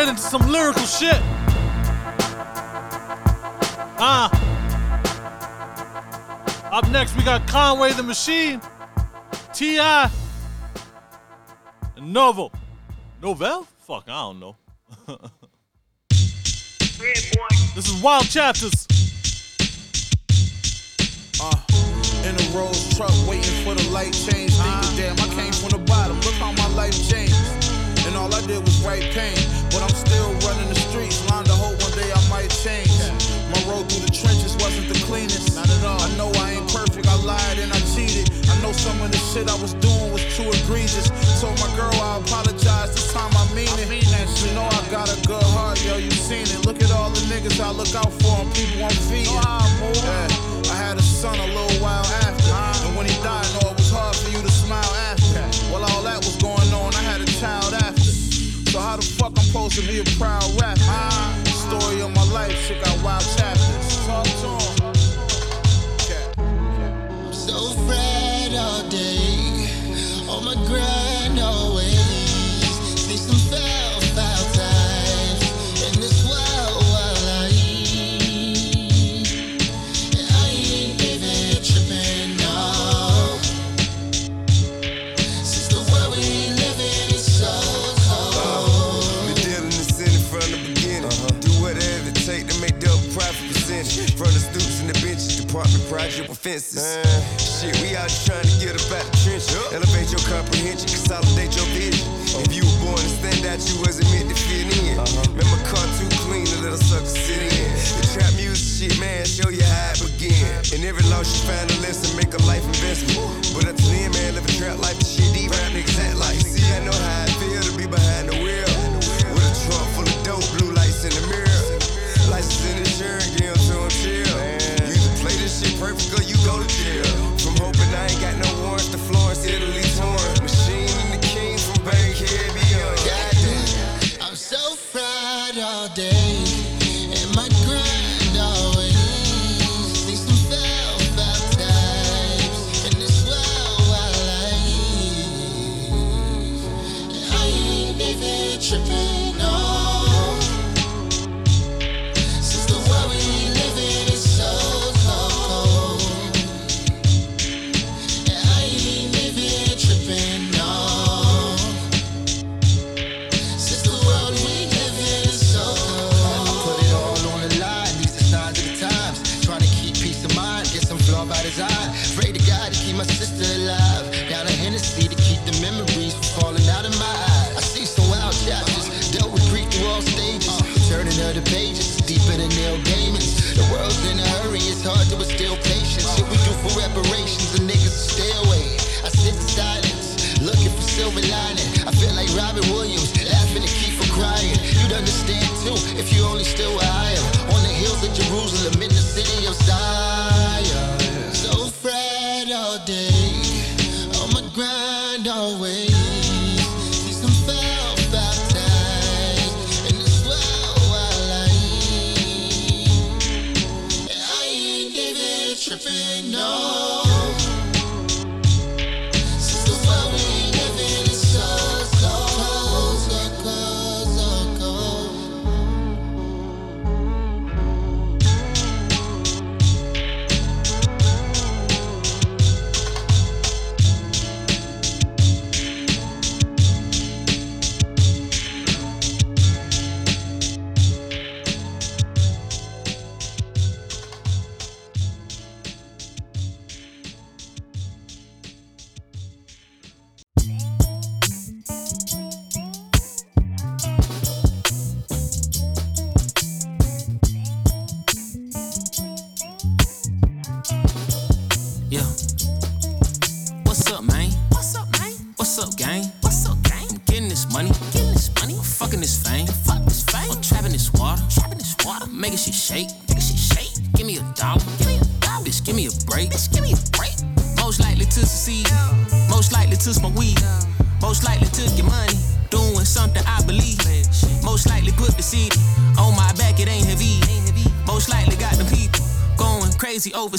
Speaker 2: get into some lyrical shit. Ah. Up next, we got Conway the Machine, T.I., and. Novel? Fuck, I don't know. this is Wild Chapters.
Speaker 28: Uh, in a Rolls truck waiting for the light change. Thinking, damn, I came from the bottom. Look how my life changed. All I did was write pain. But I'm still running the streets. Line to hope one day I might change. My road through the trenches wasn't the cleanest. Not at all. I know I ain't perfect. I lied and I cheated. I know some of the shit I was doing was too egregious. Told my girl I apologize. This time I mean it. You know I got a good heart, yo. You seen it. Look at all the niggas I look out for and people I'm feeding. Yeah. I had a son a little while after. And when he died, no, it was hard for you to smile after. While all that was going on, I had a child after. So how the fuck I'm supposed to be a proud rapper? Story of my life, shit got wild chapters. Talk to him.
Speaker 29: I'm so fried all day, on my grind
Speaker 30: department project with fences. Shit, we out here trying to get up out the trenches. Elevate your comprehension, consolidate your vision. If you were born to stand out, you wasn't meant to fit in. Remember, car too clean let a sucker sit in. The trap music shit, man, show you how it began. In every loss, you find a lesson, make a life investment. But until then, man, live a trap life, the shit deep, rap niggas act like. See, I know how it feel to be behind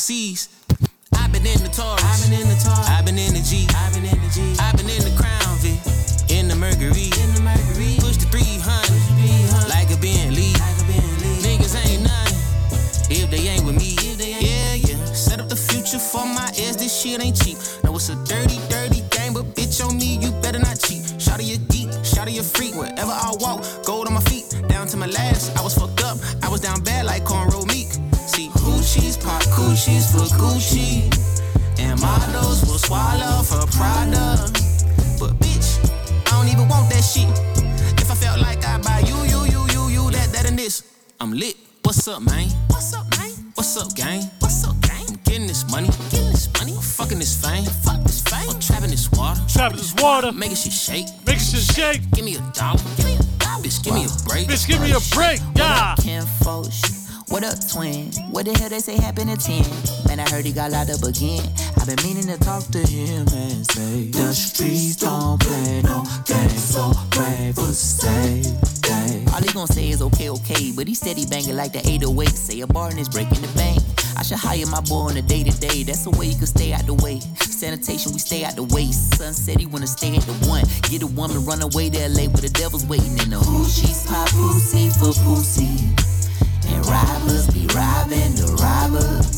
Speaker 31: overseas.
Speaker 32: Twin? What the hell they say happened at 10? Man, I heard he got locked up again. I've been meaning to talk to him and say, The streets don't play no games, so pray for safety. All he gonna say is okay, okay, but he said he banging like the 808. Say a bar it's breaking the bank. I should hire my boy on a day to day. That's the way you can stay out the way. Sanitation, we stay out the way. Son said he wanna stay at the one. Get a woman, run away to LA where the devil's waiting in the who hoochies. Pop pussy for pussy. And robbers be robbing the robbers.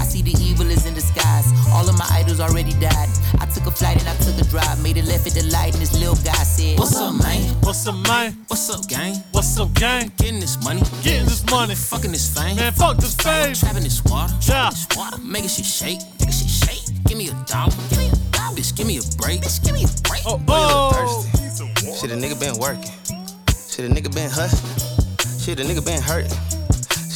Speaker 32: I see the evil is in disguise. All of my idols already died. I took a flight and I took a drive. Made it left at the light and this little guy said,
Speaker 31: What's up, man?
Speaker 2: What's up, man?
Speaker 31: What's up, gang?
Speaker 2: What's up, gang?
Speaker 31: Getting this money.
Speaker 2: Getting this money.
Speaker 31: Fucking this fame.
Speaker 2: Man, fuck this fame.
Speaker 31: Trapping this water.
Speaker 2: Yeah.
Speaker 31: This water. Making shit shake. Making shit shake. Give me a dollar. Give me a dollar. Bitch, give me a break. Bitch, give me a break.
Speaker 2: Oh,
Speaker 33: oh. Shit, a nigga been working. Shit, a nigga been hustling. Shit, a nigga been hurting.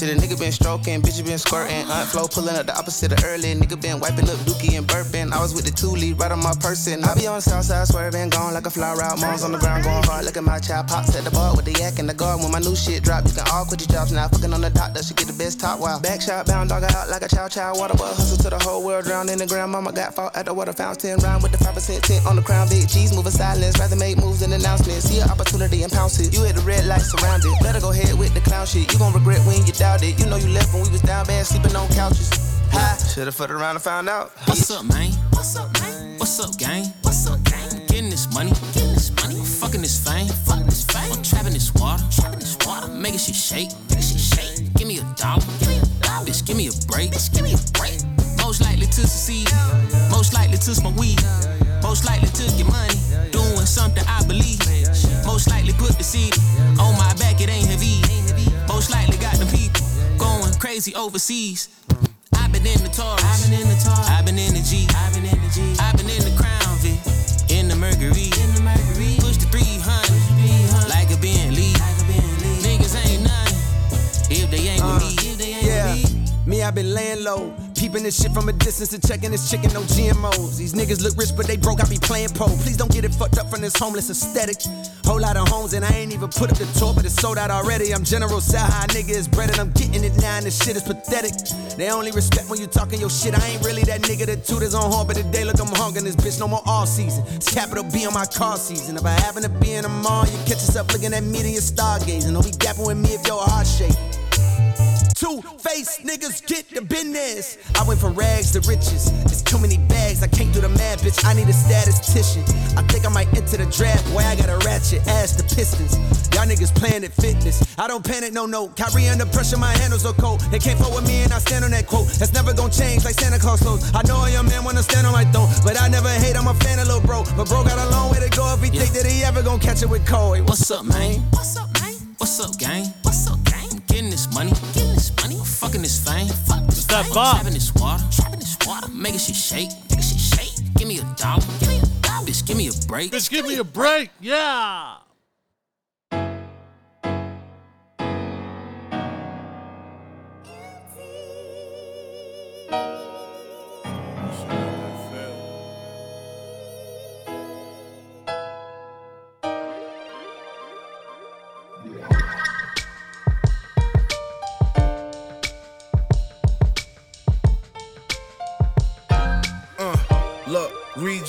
Speaker 33: Shit, a nigga been stroking, bitch, you been squirting. Aunt flow pulling up the opposite of early. Nigga been wiping up dookie and burping. I was with the two lead right on my person. I be on the south side swerving, gone like a fly route. Mom's on the ground going hard. Look at my child pops at the bar with the yak and the guard. When my new shit drop, you can all quit your jobs now. Fucking on the doctor, she get the best top wow. Back shot, bound dog out like a chow chow. Water boy hustle to the whole world, drown in the ground. Mama got fought at the water fountain. Rhyme with the 5% tint on the crown. Big cheese moving silence, rather make moves than announcements. See an opportunity and pounce it. You hit the red light surrounded. Better go ahead with the clown shit. You gon' regret when you doubt it. You know you left when we was down bad, sleeping on couches. High. Should've fucked around and found out.
Speaker 31: What's up, man? What's up, man? What's up, gang? What's up, gang? I'm getting this money. Getting this money. I'm fucking this fame. Fucking this fame. I'm trapping this water. Trapping this water. Making shit shake. Making shit shake. Give me a dollar. Give me a dollar. Bitch, give me a break. Bitch, give me a break. Most likely to succeed. Most likely to smoke weed. Most likely to get money. Doing something I believe. Most likely put the seed on my back. It ain't heavy. Most likely crazy overseas. I've been in the Taurus. I've been in the Taurus. I've been in the G. I've been in the G. I've been in the Crown V. In the Mercury. In the Mercury. Push the 300. Like a Bentley. Like a Bentley. Niggas ain't. If they ain't with uh, me. If they ain't
Speaker 34: Yeah,
Speaker 31: with me.
Speaker 34: me, I been laying low. Peeping this shit from a distance and checking this chicken, no GMOs. These niggas look rich, but they broke. I be playing pro. Please don't get it fucked up from this homeless aesthetic.
Speaker 5: Whole lot of homes and I ain't even put up the tour, but it's sold out already. I'm General how a nigga is bred and I'm getting it now and this shit is pathetic. They only respect when you talking your shit. I ain't really that nigga that tutors on horn, but today look I'm hungering this bitch no more all season. It's capital B on my car season. If I happen to be in the mall, you catch yourself looking at me and your stargazing. Don't be dapping with me if your heart shake. Two face niggas get the business. I went from rags to riches. It's too many bags, I can't do the math, bitch. I need a statistician. I think I might enter the draft. Boy, I got a ratchet ass the Pistons. Y'all niggas playing at fitness. I don't panic, no, no. Kyrie under pressure, my handles are cold. They can't fuck with me and I stand on that quote. That's never gonna change like Santa Claus clothes. I know a young man wanna stand on my throne, but I never hate. I'm a fan of little bro. But bro got a long way to go if he think that he ever gonna catch it with Cole. Hey,
Speaker 31: What's up, man? What's up, man? What's up, gang? What's up, gang? I'm getting this money. Getting this money. I'm fucking this fame. Fuck this
Speaker 2: that
Speaker 31: fame.
Speaker 2: vibe.
Speaker 31: Trapping this water. Trapping this water. Making shit shake. Making shit shake. Give me a dollar. Give me a dollar. Bitch, give me a break.
Speaker 2: Bitch, give me a break. Yeah.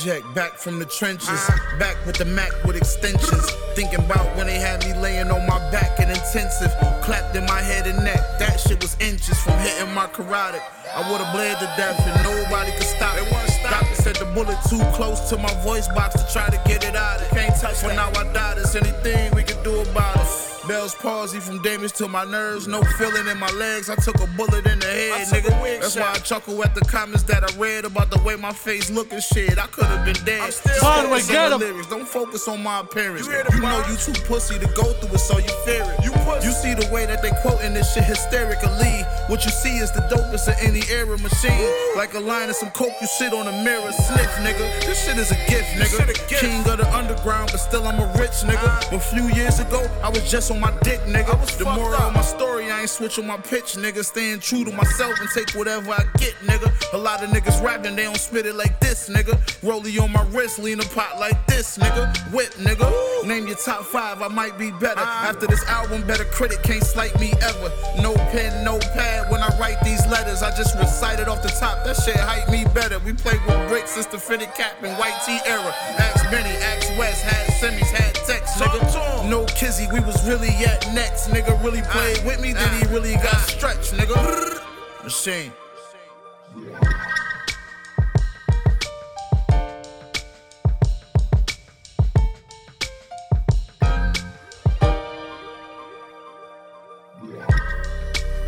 Speaker 28: Reject back from the trenches. Back with the Mac with extensions. Thinking about when they had me laying on my back in intensive. Clapped in my head and neck. That shit was inches from hitting my carotid. I would've bled to death and nobody could stop it. Doctor said the bullet too close to my voice box to try to get it out. It can't touch for now I died. There's anything we can do about it. Bell's palsy from damage to my nerves, no feeling in my legs. I took a bullet in the head, nigga. That's why I chuckle at the comments that I read about the way my face look and shit. I could have been dead. Just
Speaker 2: Conway,
Speaker 28: focus
Speaker 2: get
Speaker 28: on the
Speaker 2: him.
Speaker 28: lyrics. Don't focus on my appearance. You, know you too pussy to go through it, so you fear it. You, you see the way that they quoting this shit hysterically. What you see is the dopest of any era machine. Like a line of some coke, you sit on a mirror, sniff, nigga. This shit is a gift, nigga. King of the underground, but still I'm a rich nigga. But a few years ago, I was just on my dick, nigga. The moral of my story, I ain't switching my pitch, nigga. Staying true to myself and take whatever I get, nigga. A lot of niggas rapping, they don't spit it like this, nigga. Rollie on my wrist, lean a pot like this, nigga. Whip, nigga. Name your top five, I might be better. After this album, better critic can't slight me ever. No pen, no pad. When I write these letters, I just recite it off the top. That shit hype me better. We played with bricks since the fitted cap and white tee era. Axe Benny, Axe West, had semis, had text, nigga. No kizzy, we was really at next. Nigga really played with me, then he really got stretched, nigga. Machine.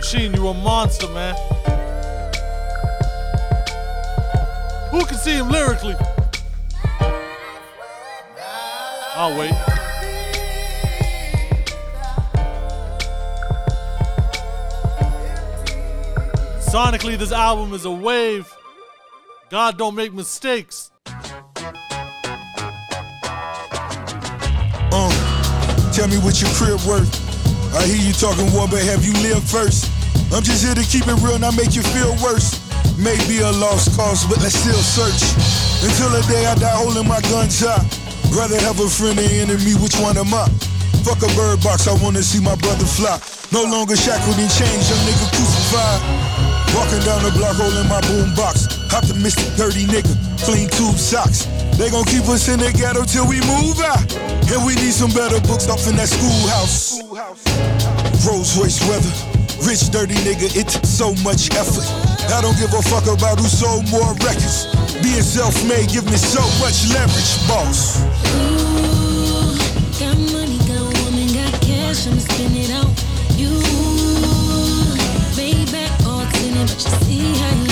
Speaker 2: Machine, you a monster, man. Who can see him lyrically? I'll wait. Sonically, this album is a wave. God don't make mistakes.
Speaker 35: Uh, tell me what your crib worth. I hear you talking war, but have you lived first? I'm just here to keep it real, not make you feel worse. Maybe a lost cause, but let's still search. Until the day I die holding my guns high. Rather have a friend than enemy, which one am I? Fuck a bird box, I wanna see my brother fly. No longer shackled and chained, young nigga crucified. Walking down the block holding my boom box. Optimistic, dirty nigga, clean tube socks. They gon' keep us in the ghetto till we move out. And we need some better books off in that schoolhouse. Rolls Royce weather, rich dirty nigga, it took so much effort. I don't give a fuck about who sold more records. Being self-made give me so much leverage, boss.
Speaker 21: Ooh, got money, got woman, got cash, I'ma spend it. You Maybach all tinted, but you see how you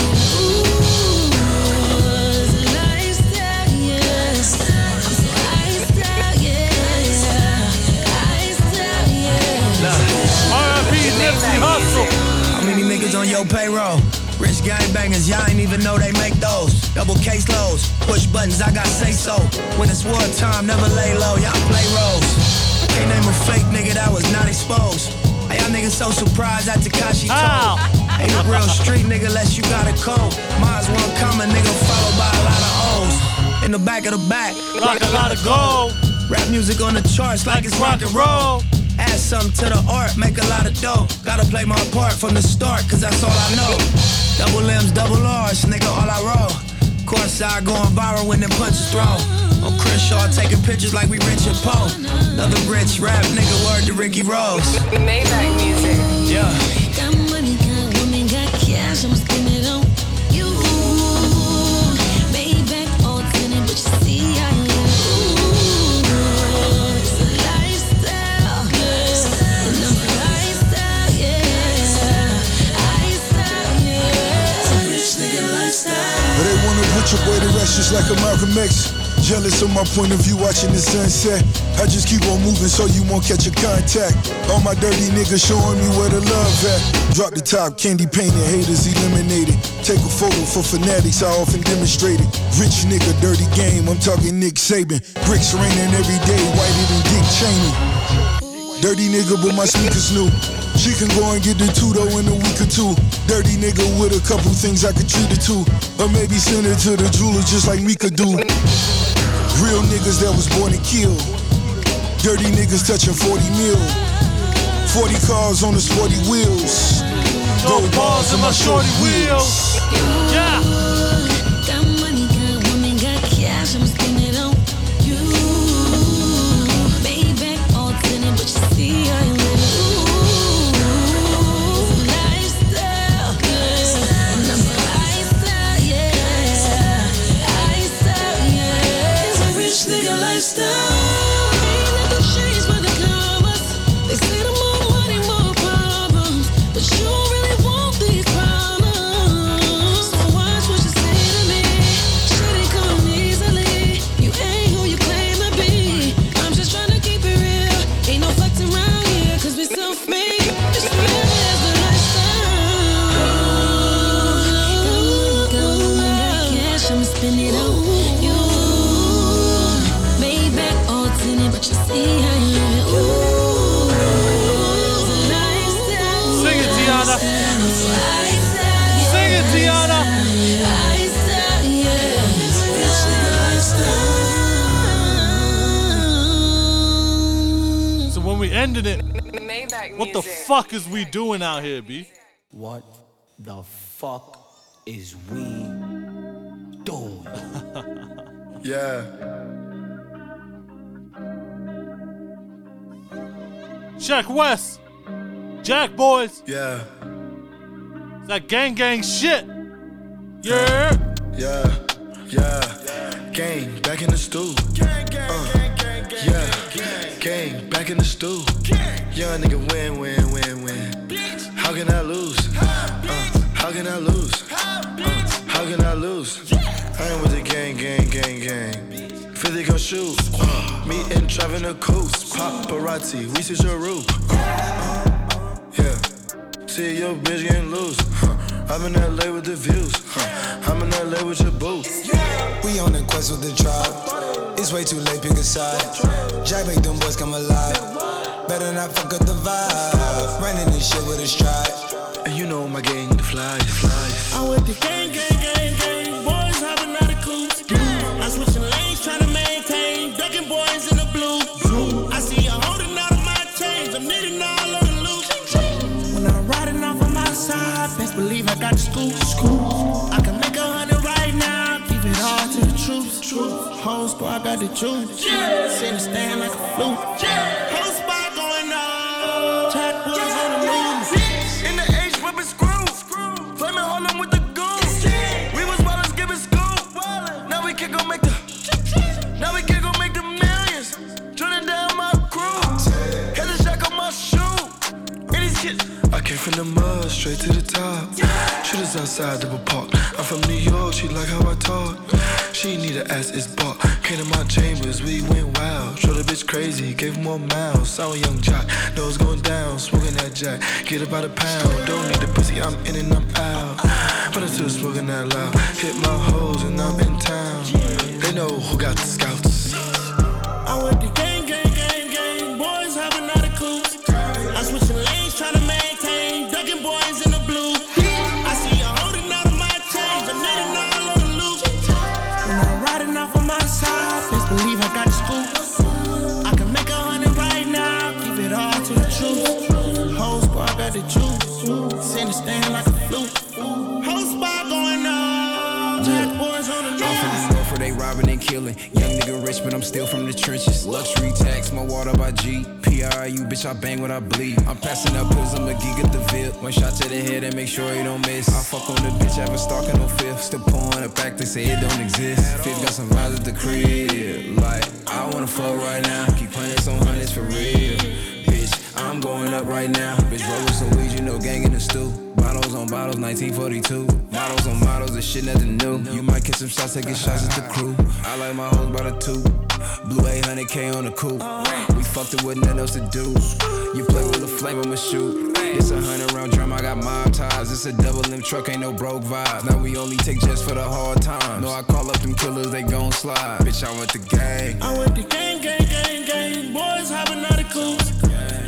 Speaker 2: Nipsey Hussle.
Speaker 36: How many niggas on your payroll? Rich gangbangers, y'all ain't even know they make those. Double case loads, push buttons, I got say so. When it's wartime, never lay low, y'all play roles. Can't name a fake nigga that was not exposed. Hey, y'all niggas so surprised at Tekashi told. Ain't a real street nigga unless you got a code. Mine's one common nigga followed by a lot of O's. In the back of the back,
Speaker 2: Rock a lot of gold.
Speaker 5: Rap music on the charts like it's rock and roll. Add something to the art, make a lot of dough. Gotta play my part from the start, cause that's all I know. Double M's, double R's, nigga, all I roll. Courtside going viral when them punches throw. On Crenshaw taking pictures like we rich Richard Poe. Another rich rap nigga, word to Ricky Rose.
Speaker 24: Maybach music.
Speaker 5: Yeah.
Speaker 21: Got money, got women, got cash, I'ma spend
Speaker 35: just like a Malcolm X. Jealous of my point of view watching the sunset. I just keep on moving so you won't catch a contact. All my dirty niggas showing me where the love at. Drop the top, candy painted, haters eliminated. Take a photo for fanatics, I often demonstrate it. Rich nigga, dirty game, I'm talking Nick Saban. Bricks raining every day, whiter than Dick Cheney. Dirty nigga, but my sneakers new. She can go and get the two though in a week or two. Dirty nigga with a couple things I could treat her to. Or maybe send her to the jeweler just like Mika do. Real niggas that was born to kill. Dirty niggas touching 40 mil. 40 cars on the sporty wheels. Gold bars in my shorty wheels.
Speaker 2: Yeah.
Speaker 21: Got money, got women, got cash, rich nigga
Speaker 2: ending it,
Speaker 24: Maybach
Speaker 2: what the fuck is we doing out here, B?
Speaker 5: What the fuck is we doing?
Speaker 12: Yeah.
Speaker 2: Sheck Wes. Jack boys.
Speaker 12: Yeah.
Speaker 2: It's that gang gang shit. Yeah.
Speaker 12: Yeah, yeah, gang back in the stool. Uh, yeah, gang back in the stool. Young nigga win, win, win, win. How can I lose? Uh, how can I lose? Uh, how can I lose? I ain't with the gang, gang, gang, gang. Philly gon' shoot. Uh, me and Trav in the coast. Paparazzi, we see your roof. Uh, uh, yeah. See your bitch getting loose. Huh. I'm in LA with the views. Huh. I'm in LA with your boo.
Speaker 37: We on the quest with the tribe. It's way too late, pick a side. Jack make them boys come alive. Better not fuck up the vibe. Running this shit with a stride.
Speaker 12: And you know my gang, the fly, fly.
Speaker 13: I'm with the gang, gang, gang, gang. Boys hopping out of coops. I'm switching lanes, trying to maintain. Ducking boys in the blue. I see you holding out of my chains. I'm needing all of the loot. When I'm riding off on my side, best believe I got the scoop. I can make a hundred right now. Keep it all to the troops. Whole squad got the juice. Sitting stand like a flute. Whole spot going on. Jack boys on the move.
Speaker 12: In the H, whipping screw. screw. Flaming Harlem with the goons. We was wildin' giving scoop. Now we can go make the. Now we can go make the millions. Turning down my crew. Had the shack on my shoe. And these kids. I came from the mud, straight to the top. Shooters outside double park. I'm from New York, she like how I talk. She need a ass, it's bought. Came to my chambers, we went wild. Showed the bitch crazy, gave more miles. A young jock, nose going down, smoking that jack. Get about a pound, don't need the pussy, I'm in and I'm out. But I'm still smoking that loud. Hit my hoes and I'm in town. They know who got the scouts.
Speaker 13: I'm with the
Speaker 37: killing. Young nigga rich, but I'm still from the trenches. Luxury tax, my water by G. PRU, bitch, I bang when I bleed. I'm passing up pills, I'm a geek at the VIP. One shot to the head and make sure you don't miss. I fuck on the bitch, I haven't stalking no fifth. Still pouring it back, they say it don't exist. Fifth got some vibes at the crib. Like, I wanna fuck right now. Keep hundreds on hundreds for real. Bitch, I'm going up right now. Bitch, rolling some weed, you know, gang in the stew. Bottles on bottles, 1942. Models on models, this shit nothing new. You might get some shots, taking shots at the crew. I like my hoes by the two. Blue 800K on the coupe. We fucked it with nothing else to do. You play with the flame, I'ma shoot. It's a hundred round drum, I got mob ties. It's a double limb truck, ain't no broke vibe. Now we only take jets for the hard times. No, I call up them killers, they gon' slide. Bitch, I went the gang.
Speaker 6: I went the gang, gang, gang, gang. Boys hopping out of coops.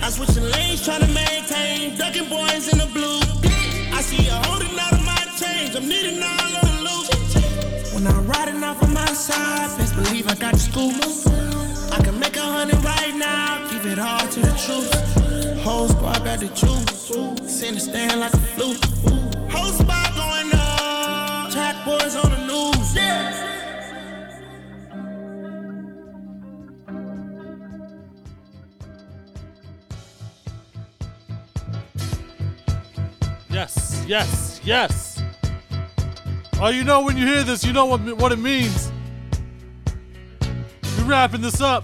Speaker 6: I switching lanes, trying to maintain. Ducking boys in the blue. See you holding out of my change. I'm needing all of the loot. When I'm riding off on my side, best believe I got the scoop. I can make a hundred right now. Keep it hard to the truth. Whole squad got the juice. Send it stand like a flute. Whole
Speaker 2: Yes, yes. Oh, you know when you hear this, you know what what it means. We're wrapping this up.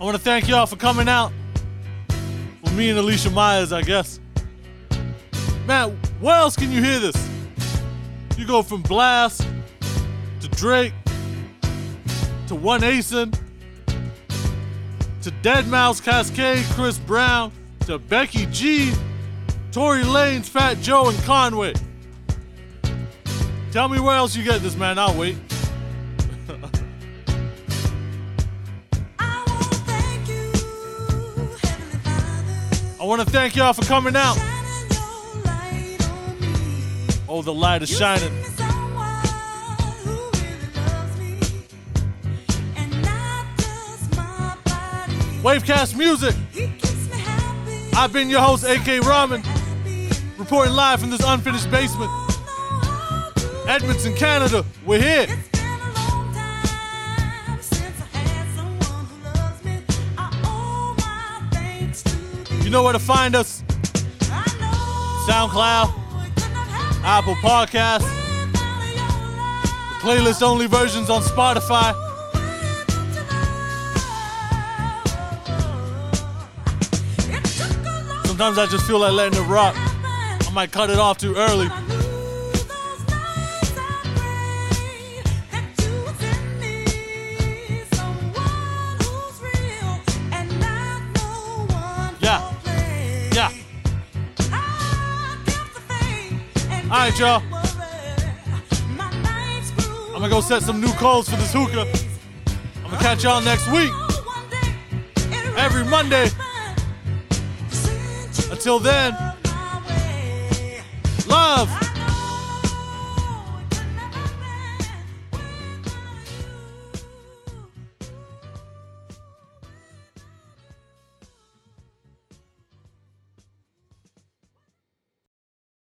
Speaker 2: I want to thank y'all for coming out. For me and Alicia Myers, I guess. Man, where else can you hear this? You go from Blxst to Drake to One Acen to Dead Mouse Kaskade, Chris Brown to Becky G, Tory Lanez, Fat Joe, and Conway. Tell me where else you get this, man. I'll wait. I want to thank y'all for coming out. Oh, the light is shining. Wavecast Music. I've been your host, AK Rahman, reporting live from this unfinished basement. Edmonton, Canada. We're here. You know where to find us. SoundCloud, Apple Podcasts, the playlist only versions on Spotify. Sometimes I just feel like letting it rock. I might cut it off too early. Yeah. Yeah. All right, y'all. I'm gonna go set some new codes for this hookah. I'm gonna catch y'all next week. Every Monday. Until then, love.